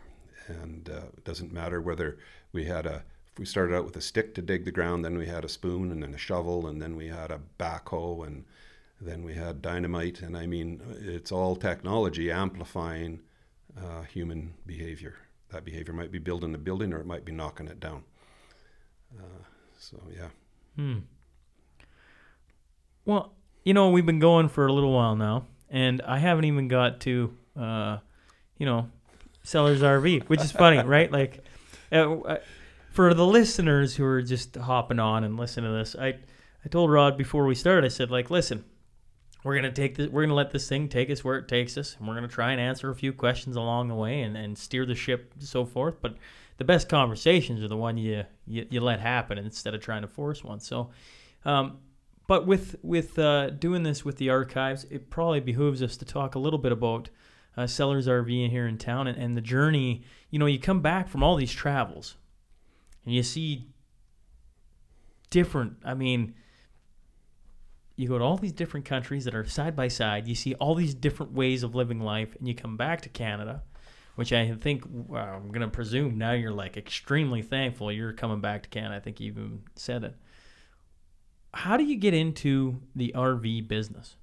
and uh, it doesn't matter whether we had a if we started out with a stick to dig the ground, then we had a spoon and then a shovel, and then we had a backhoe, and then we had dynamite, and I mean it's all technology amplifying uh, human behavior. That behavior might be building a building, or it might be knocking it down. Uh, so yeah. Hmm. Well, you know, we've been going for a little while now, and I haven't even got to, uh, you know, Sellers RV, which is funny, right? Like, uh, for the listeners who are just hopping on and listening to this, I, I told Rod before we started, I said, like, listen, we're gonna take this, we're gonna let this thing take us where it takes us, and we're gonna try and answer a few questions along the way and, and steer the ship and so forth. But the best conversations are the one you you, you let happen instead of trying to force one. So. Um, but with with uh, doing this with the archives, it probably behooves us to talk a little bit about uh, Sellers RV here in town and, and the journey. You know, you come back from all these travels, and you see different. I mean, you go to all these different countries that are side by side. You see all these different ways of living life, and you come back to Canada, which I think well, I'm gonna presume now you're like extremely thankful you're coming back to Canada. I think you even said it how do you get into the RV business?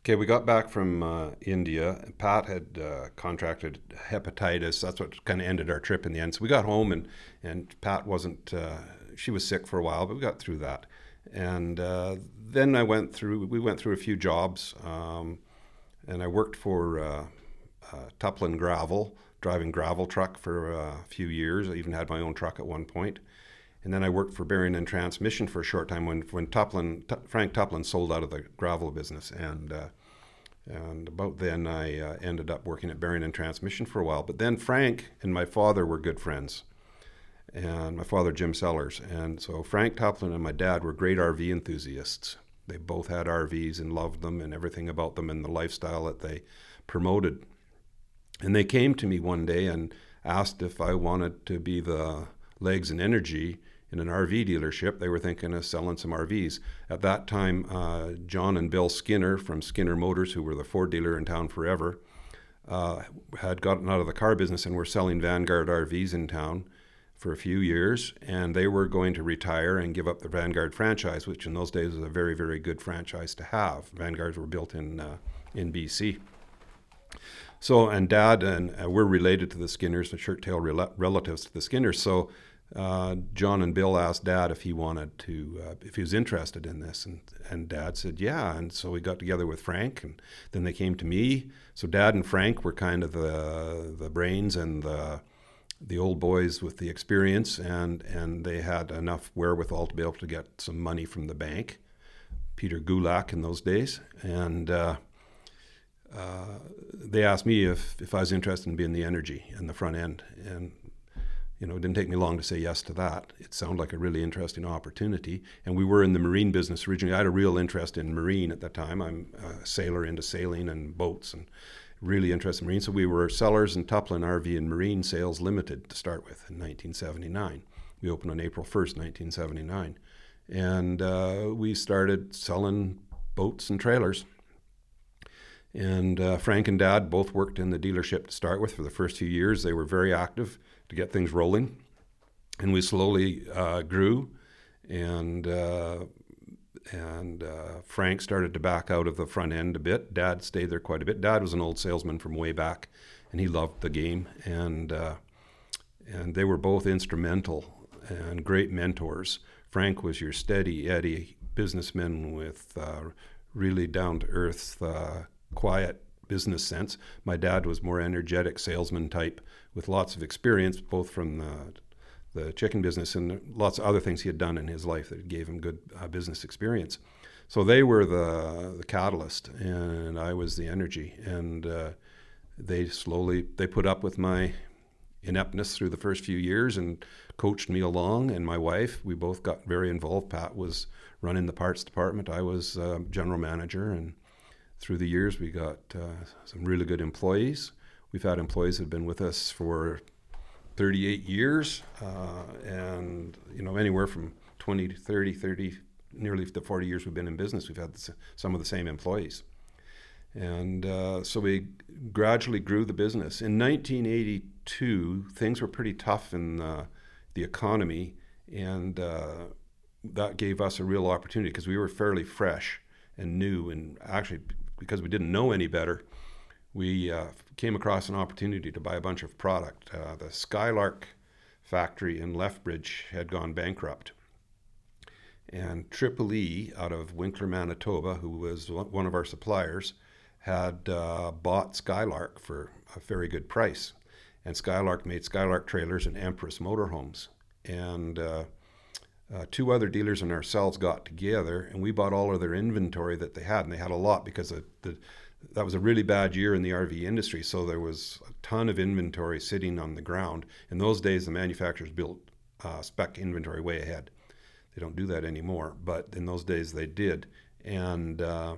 Okay, we got back from uh, India. Pat had uh, contracted hepatitis. That's what kind of ended our trip in the end. So we got home, and and Pat wasn't. Uh, she was sick for a while, but we got through that. And uh, then I went through. We went through a few jobs, um, and I worked for uh, uh, Tuplin Gravel, driving gravel truck for a few years. I even had my own truck at one point and then I worked for Bearing and Transmission for a short time when when Tuplin, T- Frank Toplin sold out of the gravel business, and uh, and about then I uh, ended up working at Bearing and Transmission for a while. But then Frank and my father were good friends, and my father Jim Sellers, and so Frank Toplin and my dad were great RV enthusiasts. They both had RVs and loved them and everything about them and the lifestyle that they promoted. And they came to me one day and asked if I wanted to be the legs and energy in an RV dealership. They were thinking of selling some RVs. At that time, uh, John and Bill Skinner from Skinner Motors, who were the Ford dealer in town forever, uh, had gotten out of the car business and were selling Vanguard RVs in town for a few years. And they were going to retire and give up the Vanguard franchise, which in those days was a very, very good franchise to have. Vanguards were built in uh, in BC. So, and Dad and uh, we're related to the Skinners, the shirt tail rel- relatives to the Skinners. So, uh, John and Bill asked Dad if he wanted to, uh, if he was interested in this, and and Dad said yeah, and so we got together with Frank, and then they came to me. So Dad and Frank were kind of the the brains and the the old boys with the experience, and and they had enough wherewithal to be able to get some money from the bank, Peter Gulak in those days, and. Uh, uh, they asked me if, if I was interested in being the energy in the front end, and you know, it didn't take me long to say yes to that. It sounded like a really interesting opportunity. And we were in the marine business originally. I had a real interest in marine at that time. I'm a sailor into sailing and boats and really interested in marine. So we were Sellers and Tuplin RV and Marine Sales Limited to start with in 1979. We opened on April 1st, 1979. And uh, we started selling boats and trailers. And uh, Frank and Dad both worked in the dealership to start with for the first few years. They were very active to get things rolling. And we slowly uh, grew, and uh, and uh, Frank started to back out of the front end a bit. Dad stayed there quite a bit. Dad was an old salesman from way back, and he loved the game, and uh, and they were both instrumental and great mentors. Frank was your steady Eddie businessman with uh, really down to earth, uh, quiet business sense. My dad was more energetic salesman type with lots of experience, both from the, the chicken business and lots of other things he had done in his life that gave him good uh, business experience. So they were the the catalyst, and I was the energy. And uh, they slowly they put up with my ineptness through the first few years and coached me along. And my wife, we both got very involved. Pat was running the parts department. I was uh, general manager, and through the years, we got uh, some really good employees. We've had employees that have been with us for 38 years, uh, and you know anywhere from 20 to 30, 30, nearly the 40 years we've been in business, we've had some of the same employees. And uh, so we gradually grew the business. In 1982, things were pretty tough in uh, the economy, and uh, that gave us a real opportunity because we were fairly fresh and new, and actually because we didn't know any better, we uh, came across an opportunity to buy a bunch of product. Uh, the Skylark factory in Lethbridge had gone bankrupt. And Triple E out of Winkler, Manitoba, who was one of our suppliers, had uh, bought Skylark for a very good price. And Skylark made Skylark trailers and Empress motorhomes. And uh, uh, two other dealers and ourselves got together and we bought all of their inventory that they had and they had a lot because of the, that was a really bad year in the RV industry so there was a ton of inventory sitting on the ground. In those days the manufacturers built uh, spec inventory way ahead. They don't do that anymore but in those days they did. And uh,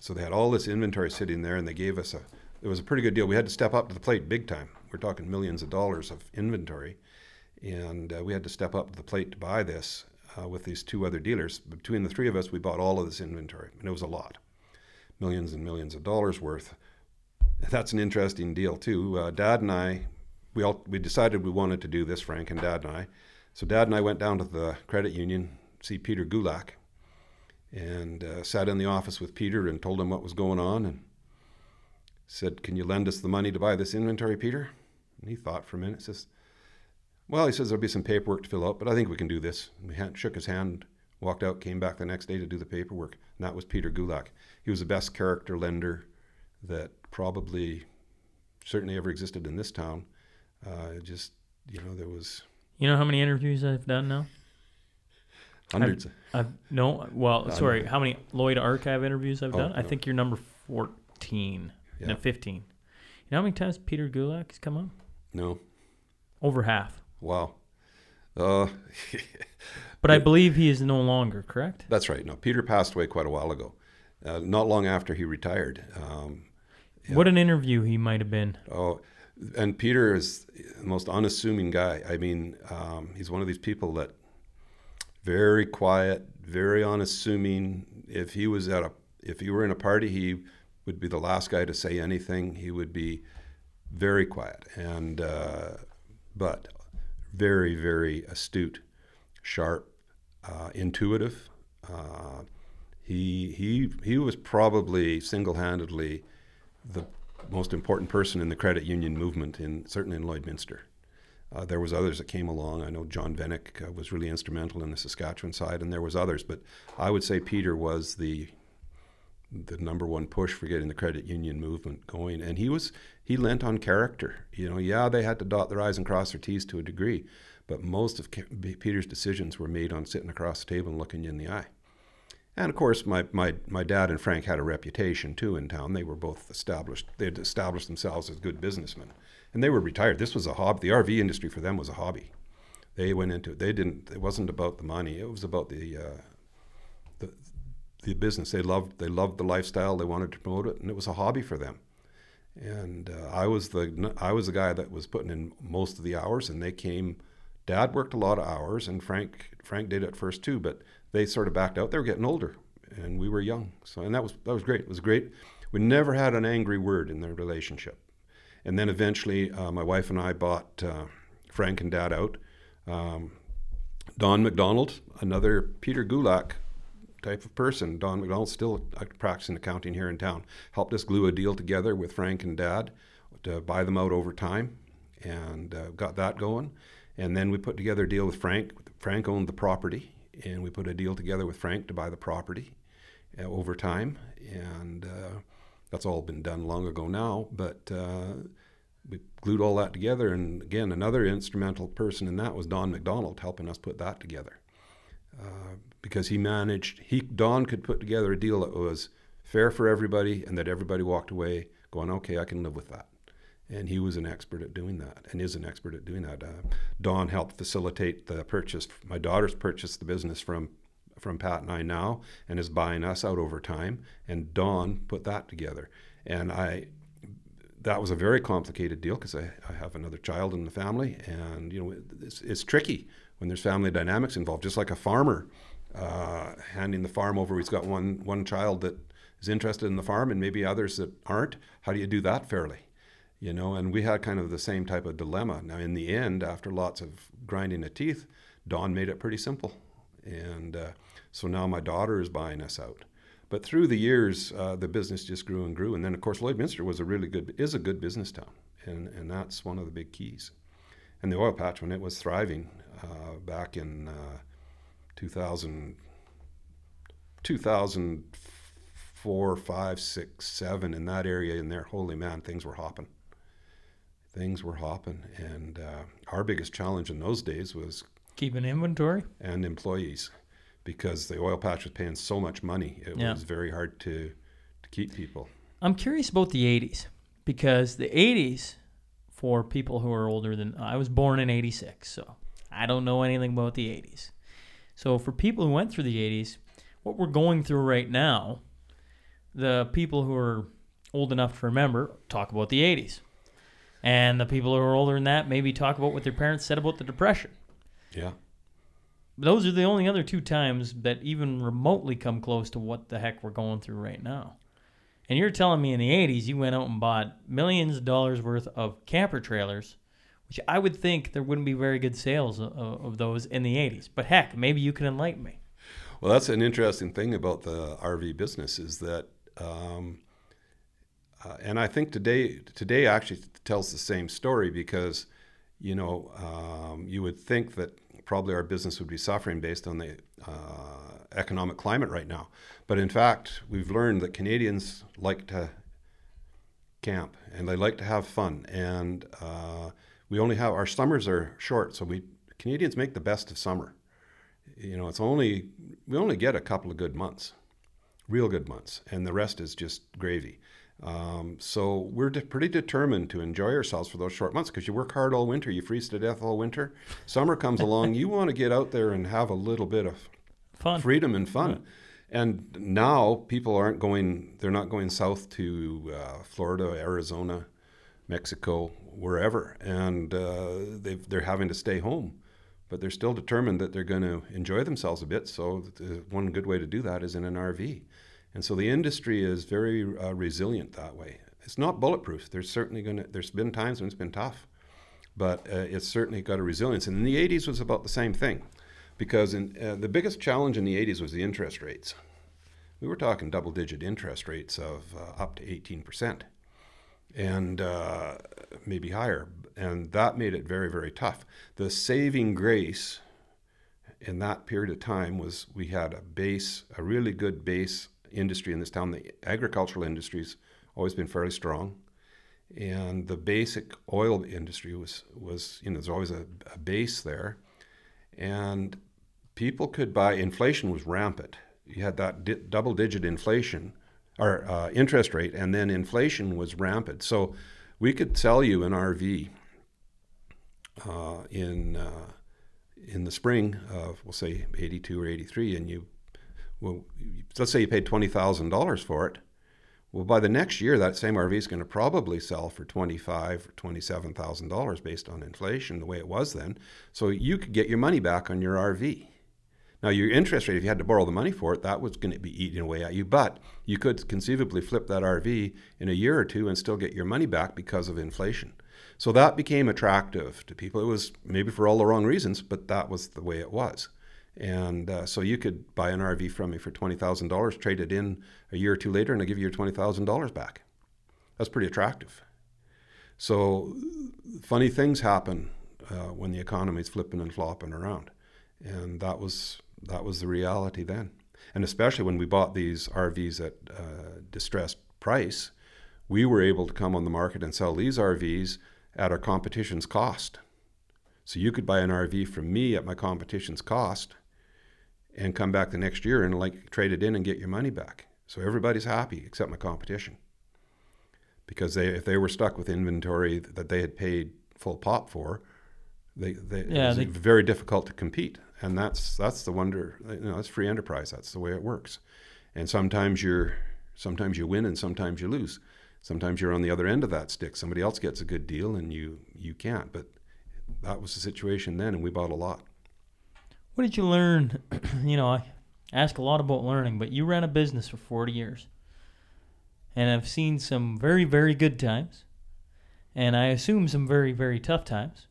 so they had all this inventory sitting there and they gave us a it was a pretty good deal. We had to step up to the plate big time. We're talking millions of dollars of inventory. And uh, we had to step up to the plate to buy this uh, with these two other dealers. Between the three of us, we bought all of this inventory, and it was a lot, millions and millions of dollars worth. That's an interesting deal too. Uh, Dad and I, we all we decided we wanted to do this, Frank and Dad and I. So Dad and I went down to the credit union, see Peter Gulak, and uh, sat in the office with Peter and told him what was going on, and said, "Can you lend us the money to buy this inventory, Peter?" And he thought for a minute, says well, he says there'll be some paperwork to fill out, but I think we can do this. We shook his hand, walked out, came back the next day to do the paperwork. And that was Peter Gulak. He was the best character lender that probably, certainly ever existed in this town. Uh, just, you know, there was. You know how many interviews I've done now? Hundreds. I've, I've no. Well, sorry. How many Lloyd Archive interviews I've oh, done? No. I think you're number fourteen. Yeah. No, fifteen. You know how many times Peter Gulak has come on? No. Over half. Wow. Uh, but I believe he is no longer, correct? That's right. No, Peter passed away quite a while ago, uh, not long after he retired. Um, yeah. What an interview he might have been. Oh, and Peter is the most unassuming guy. I mean, um, he's one of these people that very quiet, very unassuming. If he was at a, if he were in a party, he would be the last guy to say anything. He would be very quiet, and uh, but very, very astute, sharp, uh, intuitive. Uh, he, he, he was probably single handedly the most important person in the credit union movement, in, certainly in Lloydminster. Uh, there was others that came along. I know John Vennick uh, was really instrumental in the Saskatchewan side, and there was others. But I would say Peter was the the number one push for getting the credit union movement going. And he was he lent on character. You know, yeah, they had to dot their i's and cross their t's to a degree, but most of Peter's decisions were made on sitting across the table and looking you in the eye. And of course, my, my, my dad and Frank had a reputation too in town. They were both established. They had established themselves as good businessmen, and they were retired. This was a hobby. The RV industry for them was a hobby. They went into it. They didn't. It wasn't about the money. It was about the uh, the business. They loved they loved the lifestyle. They wanted to promote it, and it was a hobby for them. And uh, I was the I was the guy that was putting in most of the hours, and they came. Dad worked a lot of hours, and Frank Frank did at first too, but they sort of backed out. They were getting older, and we were young. So and that was that was great. It was great. We never had an angry word in their relationship. And then eventually, uh, my wife and I bought uh, Frank and Dad out. Um, Don McDonald, another Peter Gulak type of person. Don McDonald, still practicing accounting here in town, helped us glue a deal together with Frank and Dad. to buy them out over time, and uh, got that going. And then we put together a deal with Frank. Frank owned the property, and we put a deal together with Frank to buy the property uh, over time. And uh, that's all been done long ago now. But uh, we glued all that together. And again, another instrumental person in that was Don McDonald, helping us put that together. Uh, because he managed, he Don could put together a deal that was fair for everybody, and that everybody walked away going, "Okay, I can live with that." And he was an expert at doing that, and is an expert at doing that. Uh, Don helped facilitate the purchase. My daughter's purchased the business from from Pat and I now, and is buying us out over time. And Don put that together, and I. That was a very complicated deal because I, I have another child in the family, and you know it's, it's tricky when there's family dynamics involved. Just like a farmer uh, handing the farm over, he's got one one child that is interested in the farm, and maybe others that aren't. How do you do that fairly? You know, and we had kind of the same type of dilemma. Now, in the end, after lots of grinding of teeth, Don made it pretty simple, and uh, so now my daughter is buying us out. But through the years, uh, the business just grew and grew, and then of course Lloydminster was a really good is a good business town, and and that's one of the big keys. And the oil patch when it was thriving uh, back in uh, 2000, 2004, 5, 6, 7, in that area in there, holy man, things were hopping. Things were hopping. And uh, our biggest challenge in those days was Keeping inventory. and employees because the oil patch was paying so much money. It Yeah. was very hard to, to keep people. I'm curious about the 80s because the 80s, for people who are older than I was born in 86, so I don't know anything about the 80s. So for people who went through the 80s, what we're going through right now, the people who are old enough to remember talk about the 80s. And the people who are older than that maybe talk about what their parents said about the Depression. Yeah. Those are the only other two times that even remotely come close to what the heck we're going through right now. And you're telling me in the 80s you went out and bought millions of dollars worth of camper trailers, which I would think there wouldn't be very good sales of, of those in the 80s. But heck, maybe you can enlighten me. Well, that's an interesting thing about the RV business is that, um, uh, and I think today today actually tells the same story because, you know, um, you would think that probably our business would be suffering based on the uh, economic climate right now, but in fact, we've learned that Canadians like to camp and they like to have fun, and uh, we only have our summers are short, so we Canadians make the best of summer you know, it's only we only get a couple of good months, real good months, and the rest is just gravy. Um, so we're de- pretty determined to enjoy ourselves for those short months because you work hard all winter, you freeze to death all winter. Summer comes along, you want to get out there and have a little bit of Fun. freedom and fun. And now people aren't going; they're not going south to uh, Florida, Arizona, Mexico, wherever, and uh, they're having to stay home. But they're still determined that they're going to enjoy themselves a bit. So one good way to do that is in an RV. And so the industry is very uh, resilient that way. It's not bulletproof. There's certainly going to. There's been times when it's been tough, but uh, it's certainly got a resilience. And in the 80s was about the same thing, because in, uh, the biggest challenge in the 80s was the interest rates. We were talking double-digit interest rates of uh, up to 18 percent, and uh, maybe higher. And that made it very, very tough. The saving grace in that period of time was we had a base, a really good base industry in this town. The agricultural industry's always been fairly strong, and the basic oil industry was was you know there's always a, a base there, and people could buy. Inflation was rampant. You had that di- double-digit inflation or uh, interest rate, and then inflation was rampant. So we could sell you an RV uh, in uh, in the spring of we'll say 82 or 83 and you well let's say you paid $20,000 for it. Well by the next year that same RV is going to probably sell for 25 or $27,000 based on inflation the way it was then. So you could get your money back on your RV now your interest rate if you had to borrow the money for it that was going to be eating away at you but you could conceivably flip that RV in a year or two and still get your money back because of inflation so that became attractive to people. It was maybe for all the wrong reasons, but that was the way it was. And uh, so you could buy an RV from me for $20,000, trade it in a year or two later, and I give you your $20,000 back. That's pretty attractive. So funny things happen uh, when the economy's flipping and flopping around, and that was that was the reality then. And especially when we bought these RVs at uh, distressed price, we were able to come on the market and sell these RVs at our competition's cost. So you could buy an RV from me at my competition's cost and come back the next year and like trade it in and get your money back. So everybody's happy except my competition. Because they if they were stuck with inventory that they had paid full pop for, they, they Yeah, it was they- very difficult to compete. And that's that's the wonder you know, free enterprise. That's the way it works. And sometimes you're sometimes you win and sometimes you lose. Sometimes you're on the other end of that stick. Somebody else gets a good deal and you you can't. But that was the situation then and we bought a lot. What did you learn? you know, I ask a lot about learning, but you ran a business for 40 years. And I've seen some very, very good times. And I assume some very, very tough times.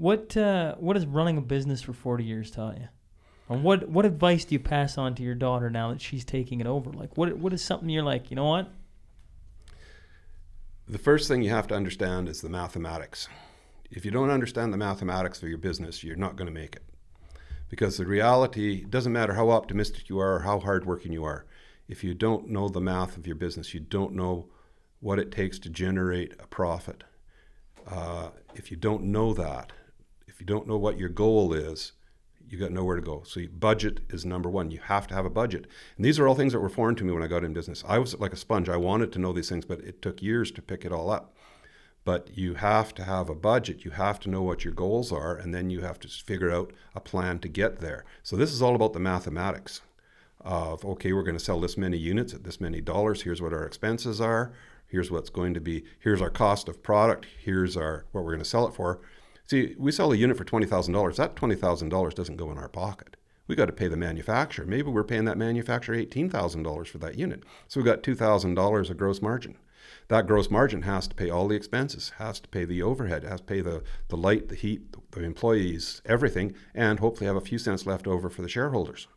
What uh, what has running a business for 40 years taught you? And what what advice do you pass on to your daughter now that she's taking it over? Like what what is something you're like, you know what? The first thing you have to understand is the mathematics. If you don't understand the mathematics of your business, you're not going to make it. Because the reality doesn't matter how optimistic you are or how hardworking you are. If you don't know the math of your business, you don't know what it takes to generate a profit. Uh, if you don't know that, if you don't know what your goal is, you got nowhere to go. So budget is number one. You have to have a budget. And these are all things that were foreign to me when I got in business. I was like a sponge. I wanted to know these things, but it took years to pick it all up. But you have to have a budget. You have to know what your goals are, and then you have to figure out a plan to get there. So this is all about the mathematics of okay, we're going to sell this many units at this many dollars. Here's what our expenses are. Here's what's going to be. Here's our cost of product. Here's our what we're going to sell it for. See, we sell a unit for twenty thousand dollars. That twenty thousand dollars doesn't go in our pocket. We got to pay the manufacturer. Maybe we're paying that manufacturer eighteen thousand dollars for that unit. So we got two thousand dollars of gross margin. That gross margin has to pay all the expenses, has to pay the overhead, has to pay the, the light, the heat, the employees, everything, and hopefully have a few cents left over for the shareholders.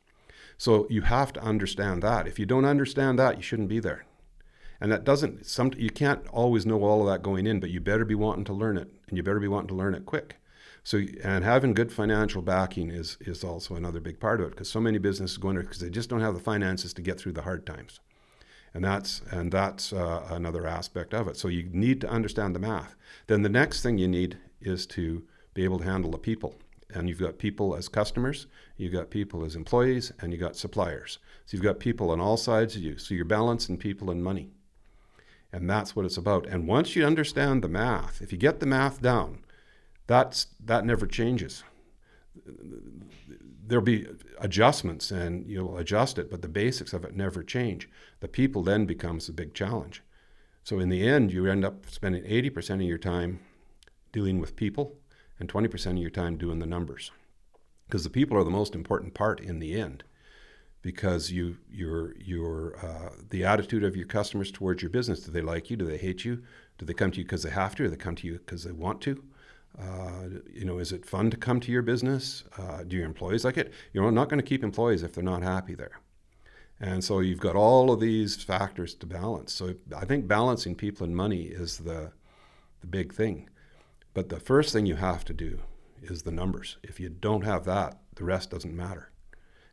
So you have to understand that. If you don't understand that, you shouldn't be there. And that doesn't some you can't always know all of that going in, but you better be wanting to learn it, and you better be wanting to learn it quick. So and having good financial backing is is also another big part of it because so many businesses go under because they just don't have the finances to get through the hard times, and that's and that's uh, another aspect of it. So you need to understand the math. Then the next thing you need is to be able to handle the people. And you've got people as customers, you've got people as employees, and you've got suppliers. So you've got people on all sides of you. So you're balancing people and money. And that's what it's about. And once you understand the math, if you get the math down, that's that never changes. There'll be adjustments and you'll adjust it, but the basics of it never change. The people then becomes the big challenge. So in the end, you end up spending 80% of your time dealing with people and 20% of your time doing the numbers. Because the people are the most important part in the end because you your your uh, the attitude of your customers towards your business. Do they like you? Do they hate you? Do they come to you because they have to? Or they come to you because they want to? Uh, you know, is it fun to come to your business? Uh, do your employees like it? You're not going to keep employees if they're not happy there. And so you've got all of these factors to balance. So I think balancing people and money is the the big thing. But the first thing you have to do is the numbers. If you don't have that, the rest doesn't matter.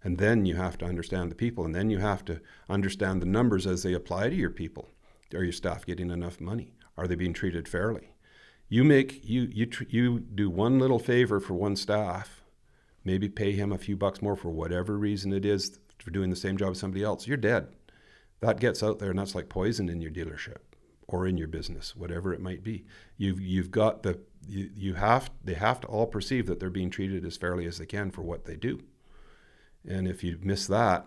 And then you have to understand the people, and then you have to understand the numbers as they apply to your people. Are your staff getting enough money? Are they being treated fairly? You make you you tr- you do one little favor for one staff, maybe pay him a few bucks more for whatever reason it is for doing the same job as somebody else. You're dead. That gets out there, and that's like poison in your dealership or in your business, whatever it might be. You've you've got the you, you have they have to all perceive that they're being treated as fairly as they can for what they do. And if you miss that,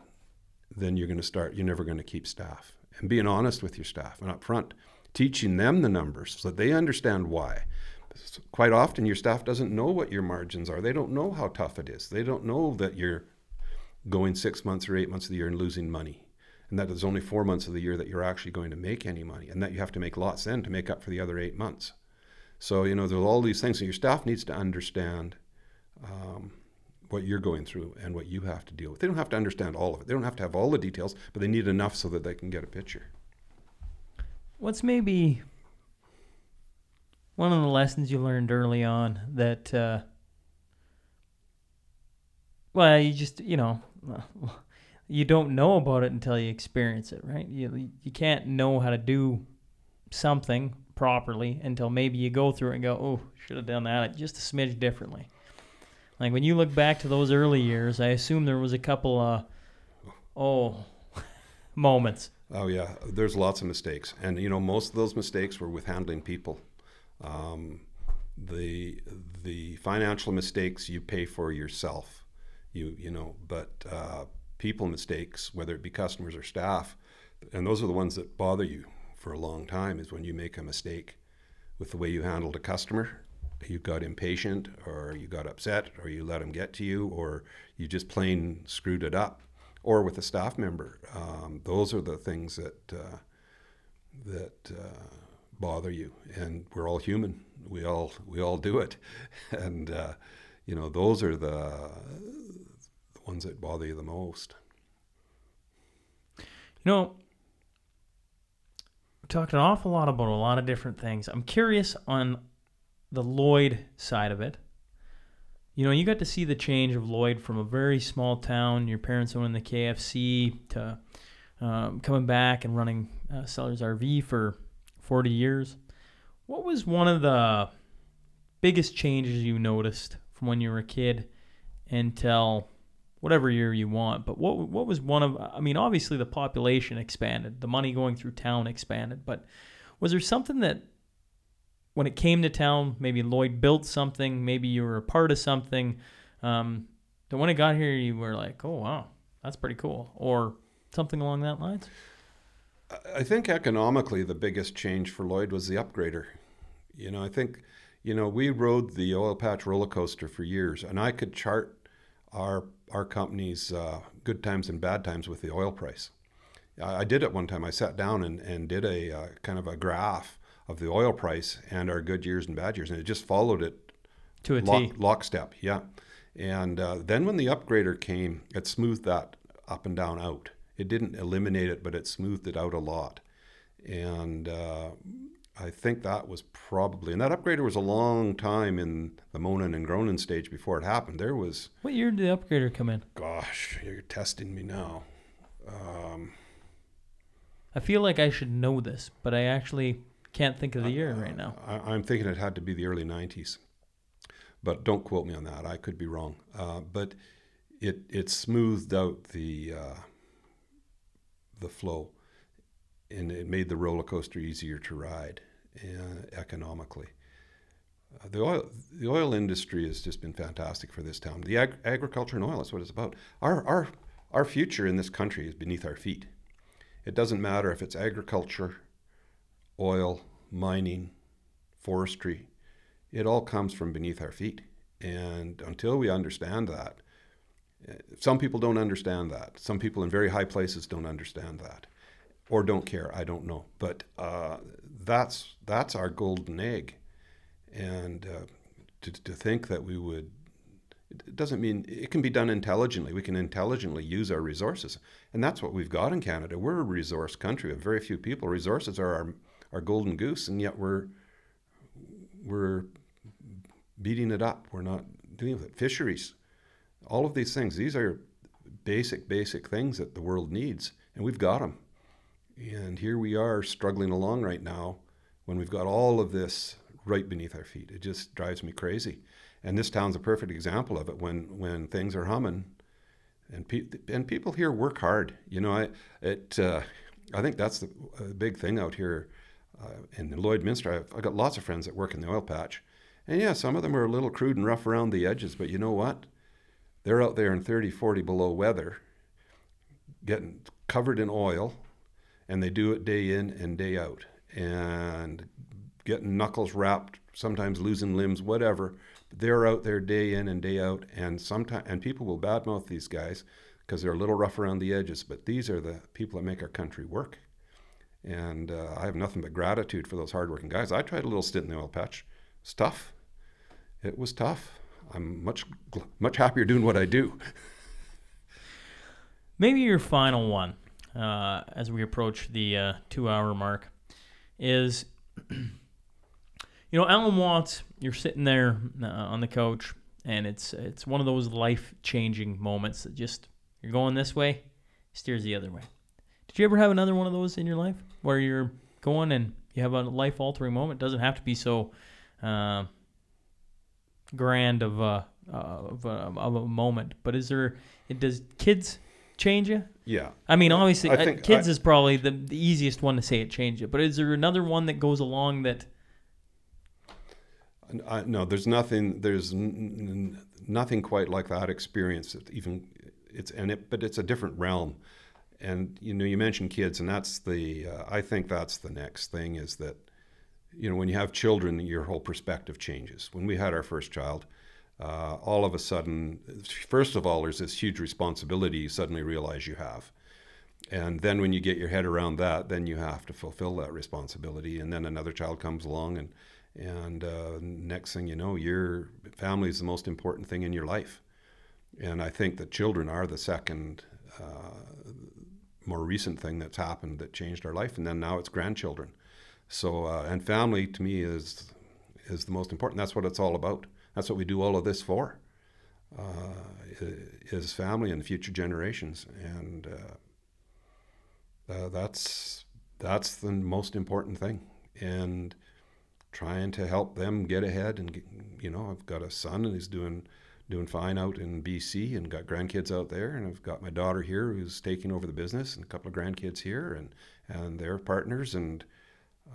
then you're going to start, you're never going to keep staff. And being honest with your staff and up front, teaching them the numbers so that they understand why. Quite often, your staff doesn't know what your margins are. They don't know how tough it is. They don't know that you're going six months or eight months of the year and losing money. And that there's only four months of the year that you're actually going to make any money. And that you have to make lots then to make up for the other eight months. So, you know, there's all these things. that your staff needs to understand um, what you're going through and what you have to deal with. They don't have to understand all of it. They don't have to have all the details, but they need enough so that they can get a picture. What's maybe one of the lessons you learned early on that uh, well you just you know you don't know about it until you experience it right you you can't know how to do something properly until maybe you go through it and go oh should have done that just a smidge differently like when you look back to those early years i assume there was a couple uh oh moments Oh yeah, there's lots of mistakes, and you know most of those mistakes were with handling people. Um, the the financial mistakes you pay for yourself, you you know, but uh, people mistakes, whether it be customers or staff, and those are the ones that bother you for a long time. Is when you make a mistake with the way you handled a customer, you got impatient, or you got upset, or you let them get to you, or you just plain screwed it up or with a staff member. Um, those are the things that uh, that uh, bother you, and we're all human. We all we all do it, and uh, you know those are the, the ones that bother you the most. You know, we talked an awful lot about a lot of different things. I'm curious on the Lloyd side of it. You know, you got to see the change of Lloyd from a very small town, your parents owning the KFC, to um, coming back and running uh, Sellers RV for 40 years. What was one of the biggest changes you noticed from when you were a kid until whatever year you want? But what what was one of? I mean, obviously the population expanded, the money going through town expanded, but was there something that when it came to town, maybe Lloyd built something, maybe you were a part of something. Um, that when it got here, you were like, "Oh wow, that's pretty cool," or something along that lines. I think economically, the biggest change for Lloyd was the upgrader. You know, I think, you know, we rode the oil patch roller coaster for years, and I could chart our our company's uh, good times and bad times with the oil price. I, I did it one time. I sat down and, and did a uh, kind of a graph of the oil price and our good years and bad years, and it just followed it To a lock, T. lockstep. Yeah, and uh, then when the upgrader came, it smoothed that up and down out. It didn't eliminate it, but it smoothed it out a lot, and uh, I think that was probably and that upgrader was a long time in the moaning and groaning stage before it happened. There was, What year did the upgrader come in? gosh, you're testing me now. Um, I feel like I should know this, but I actually can't think of the year right now. I, I'm thinking it had to be the early 90s, but don't quote me on that. I could be wrong. Uh, but it it smoothed out the uh, the flow, and it made the roller coaster easier to ride uh, economically. Uh, the oil the oil industry has just been fantastic for this town. The ag- agriculture and oil is what it's about. Our our our future in this country is beneath our feet. It doesn't matter if it's agriculture, oil, mining, forestry. It all comes from beneath our feet. And until we understand that, eh, some people don't understand that. Some people in very high places don't understand that, or don't care. I don't know. But uh, that's that's our golden egg, and uh, to, to think that we would it doesn't mean it can be done intelligently. We can intelligently use our resources, and that's what we've got in Canada. We're a resource country. Have very few people. Resources are our our golden goose, and yet we're we're beating it up. We're not dealing with it. Fisheries, all of these things. These are basic, basic things that the world needs, and we've got them. And here we are struggling along right now when we've got all of this right beneath our feet. It just drives me crazy. And this town's a perfect example of it. When when things are humming, and pe- and people here work hard. You know, I it uh, I think that's the big thing out here uh, in Lloydminster. I've, I've got lots of friends that work in the oil patch, and yeah, some of them are a little crude and rough around the edges. But you know what? They're out there in 30, 40 below weather, getting covered in oil, and they do it day in and day out, and getting knuckles wrapped, sometimes losing limbs, whatever. They're out there day in and day out, and sometimes and people will badmouth these guys because they're a little rough around the edges. But these are the people that make our country work, and uh, I have nothing but gratitude for those hardworking guys. I tried a little stint in the oil patch. It's tough. It was tough. I'm much much happier doing what I do. Maybe your final one, uh, as we approach the uh, two-hour mark, is you know, Alan Watts, you're sitting there uh, on the couch, and it's it's one of those life changing moments that just you're going this way, steers the other way. Did you ever have another one of those in your life where you're going and you have a life altering moment? It doesn't have to be so uh, grand of a, of a of a moment, but is there? It does kids change you? Yeah. I mean, obviously, I uh, think kids I- is probably the, the easiest one to say it changed it. But is there another one that goes along that? I, no, there's nothing. There's n- n- nothing quite like that experience. Even it's and it, but it's a different realm. And you know, you mentioned kids, and that's the. Uh, I think that's the next thing is that, you know, when you have children, your whole perspective changes. When we had our first child, uh, all of a sudden, first of all, there's this huge responsibility you suddenly realize you have. And then when you get your head around that, then you have to fulfill that responsibility. And then another child comes along, and and uh, next thing you know, your family is the most important thing in your life. And I think that children are the second uh, more recent thing that's happened that changed our life. And then now it's grandchildren. So uh, and family to me is is the most important. That's what it's all about. That's what we do all of this for. Uh, is family and future generations, and uh, that's that's the most important thing. And trying to help them get ahead, and get, you know, I've got a son and he's doing doing fine out in BC, and got grandkids out there, and I've got my daughter here who's taking over the business, and a couple of grandkids here, and and their partners, and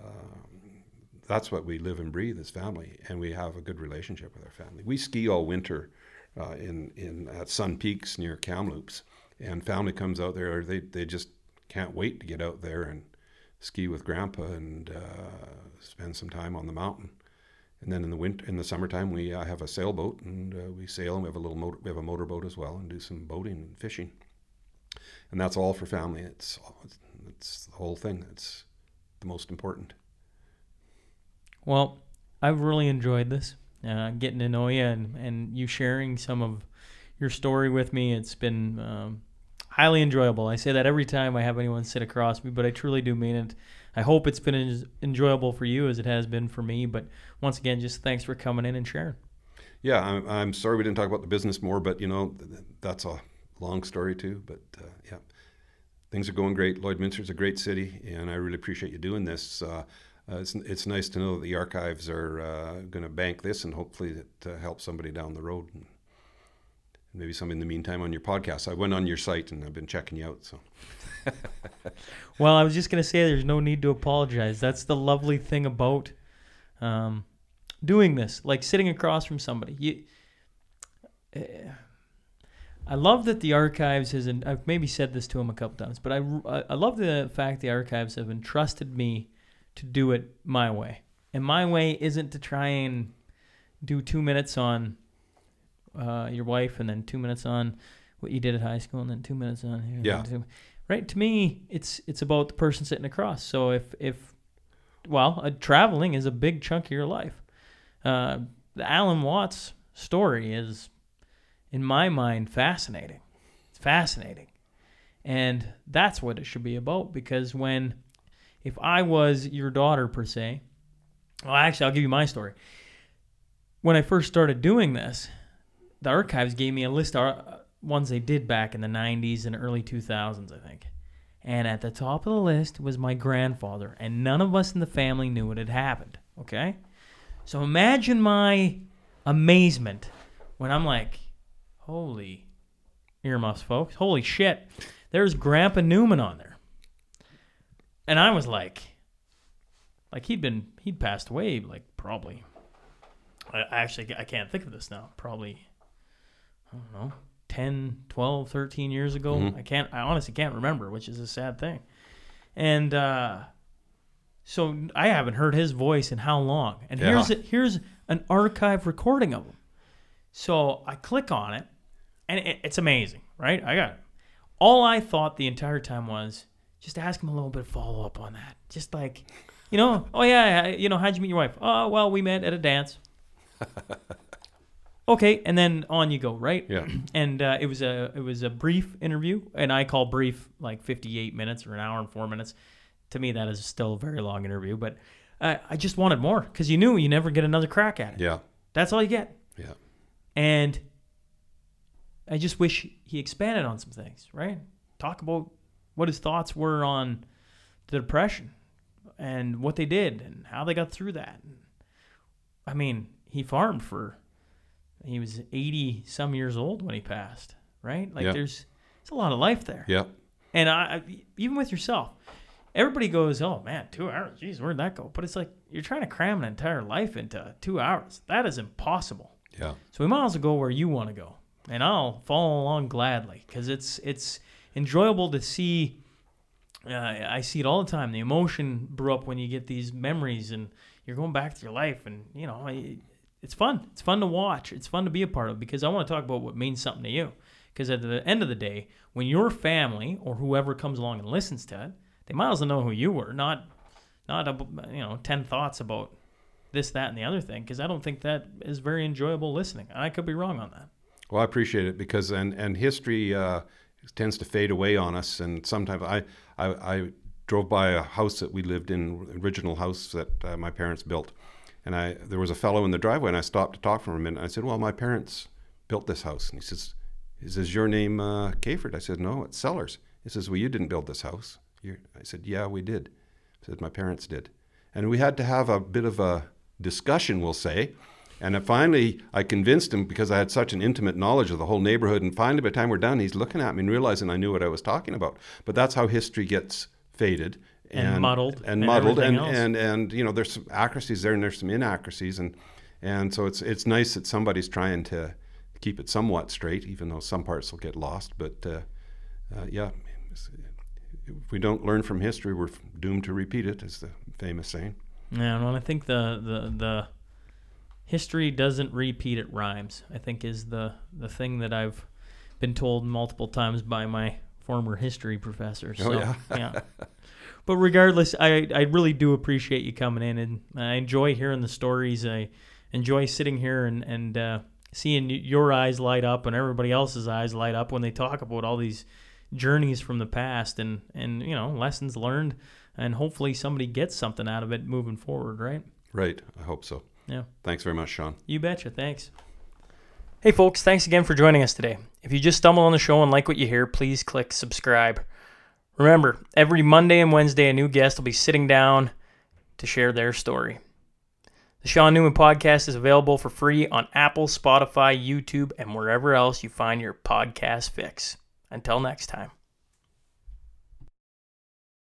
um, that's what we live and breathe as family, and we have a good relationship with our family. We ski all winter uh, in in at Sun Peaks near Kamloops, and family comes out there. They they just can't wait to get out there and ski with Grandpa and uh, spend some time on the mountain. And then in the winter, in the summertime, we uh, have a sailboat and uh, we sail, and we have a little motor, we have a motorboat as well, and do some boating and fishing. And that's all for family. It's it's the whole thing. It's the most important. Well, I've really enjoyed this, uh, getting to know you and, and you sharing some of your story with me. It's been um, highly enjoyable. I say that every time I have anyone sit across me, but I truly do mean it. I hope it's been as enjoyable for you as it has been for me. But once again, just thanks for coming in and sharing. Yeah, I'm, I'm sorry we didn't talk about the business more, but you know th- th- that's a long story too. But uh, yeah, things are going great. Lloydminster's a great city, and I really appreciate you doing this. Uh, uh, it's, it's nice to know that the archives are uh, going to bank this, and hopefully it uh, helps somebody down the road. Maybe some in the meantime on your podcast. I went on your site and I've been checking you out. So Well, I was just gonna say there's no need to apologize. That's the lovely thing about um, doing this, like sitting across from somebody. You, eh, I love that the archives has. and I've maybe said this to him a couple times, but I I love the fact the archives have entrusted me to do it my way, and my way isn't to try and do two minutes on uh, your wife and then two minutes on what you did at high school and then two minutes on here. Yeah. two- right to me it's it's about the person sitting across. So if if well uh, traveling is a big chunk of your life. Uh, the alan watts story is in my mind fascinating. It's fascinating. And that's what it should be about because when if i was your daughter per se well actually i'll give you my story. When i first started doing this the archives gave me a list of uh, ones they did back in the 90s and early 2000s, I think. And at the top of the list was my grandfather, and none of us in the family knew what had happened. Okay? So imagine my amazement when I'm like, holy earmuffs, folks. Holy shit. There's Grandpa Newman on there. And I was like, like he'd been, he'd passed away, like probably. I I actually, I can't think of this now. Probably I don't know, 10, 12, 13 years ago. Mhm. I can't, I honestly can't remember, which is a sad thing. And uh, so I haven't heard his voice in how long. And Yeah. here's a, here's an archive recording of him. So I click on it, and it, it's amazing, right? I got it. All I thought the entire time was just ask him a little bit of follow up on that. Just like, you know, oh yeah, yeah, you know, how'd you meet your wife? Oh well, we met at a dance. okay, and then on you go, right? yeah, and uh, it was a it was a brief interview, and I call brief like 58 minutes or an hour and four minutes. To me, that is still a very long interview, but I, I just wanted more because you knew you never get another crack at it. Yeah. That's all you get. Yeah. And I just wish he expanded on some things, right? Talk about what his thoughts were on the depression and what they did and how they got through that. I mean, he farmed for he was 80 some years old when he passed, right? Like Yeah. there's it's a lot of life there. Yeah. And I, even with yourself, everybody goes, "Oh man, two hours. Jeez, where'd that go?" But it's like you're trying to cram an entire life into two hours. That is impossible. Yeah. So we might as well go where you want to go, and I'll follow along gladly because it's it's enjoyable to see. Uh, I see it all the time. The emotion brew up when you get these memories, and you're going back to your life, and you know it's fun. It's fun to watch. It's fun to be a part of because I want to talk about what means something to you. Because at the end of the day, when your family or whoever comes along and listens to it, they might as well know who you were, not not a, you know ten thoughts about this, that, and the other thing. Because I don't think that is very enjoyable listening. I could be wrong on that. Well, I appreciate it because and and history uh, tends to fade away on us, and sometimes I, I I drove by a house that we lived in, original house that uh, my parents built, and I there was a fellow in the driveway, and I stopped to talk for a minute. I said, "Well, my parents built this house," and he says, "Is this your name, uh, Caford?" I said, "No, it's Sellers." He says, "Well, you didn't build this house." You're, I said, "Yeah, we did." I said, "My parents did," and we had to have a bit of a discussion, we'll say. And finally, I convinced him because I had such an intimate knowledge of the whole neighborhood. And finally, by the time we're done, he's looking at me and realizing I knew what I was talking about. But that's how history gets faded And muddled and and muddled, and, else. and and you know, there's some accuracies there and there's some inaccuracies, and and so it's it's nice that somebody's trying to keep it somewhat straight, even though some parts will get lost. But uh, uh, yeah, if we don't learn from history, we're doomed to repeat it, is the famous saying. Yeah, well I think the the the history doesn't repeat; it rhymes. I think is the the thing that I've been told multiple times by my former history professor. So, yeah. yeah. But regardless, I I really do appreciate you coming in, and I enjoy hearing the stories. I enjoy sitting here and and uh, seeing your eyes light up and everybody else's eyes light up when they talk about all these journeys from the past and and you know lessons learned, and hopefully somebody gets something out of it moving forward. Right. Right. I hope so. Yeah. Thanks very much, Sean. You betcha. Thanks. Hey, folks, thanks again for joining us today. If you just stumbled on the show and like what you hear, please click subscribe. Remember, every Monday and Wednesday, a new guest will be sitting down to share their story. The Sean Newman podcast is available for free on Apple, Spotify, YouTube, and wherever else you find your podcast fix. Until next time.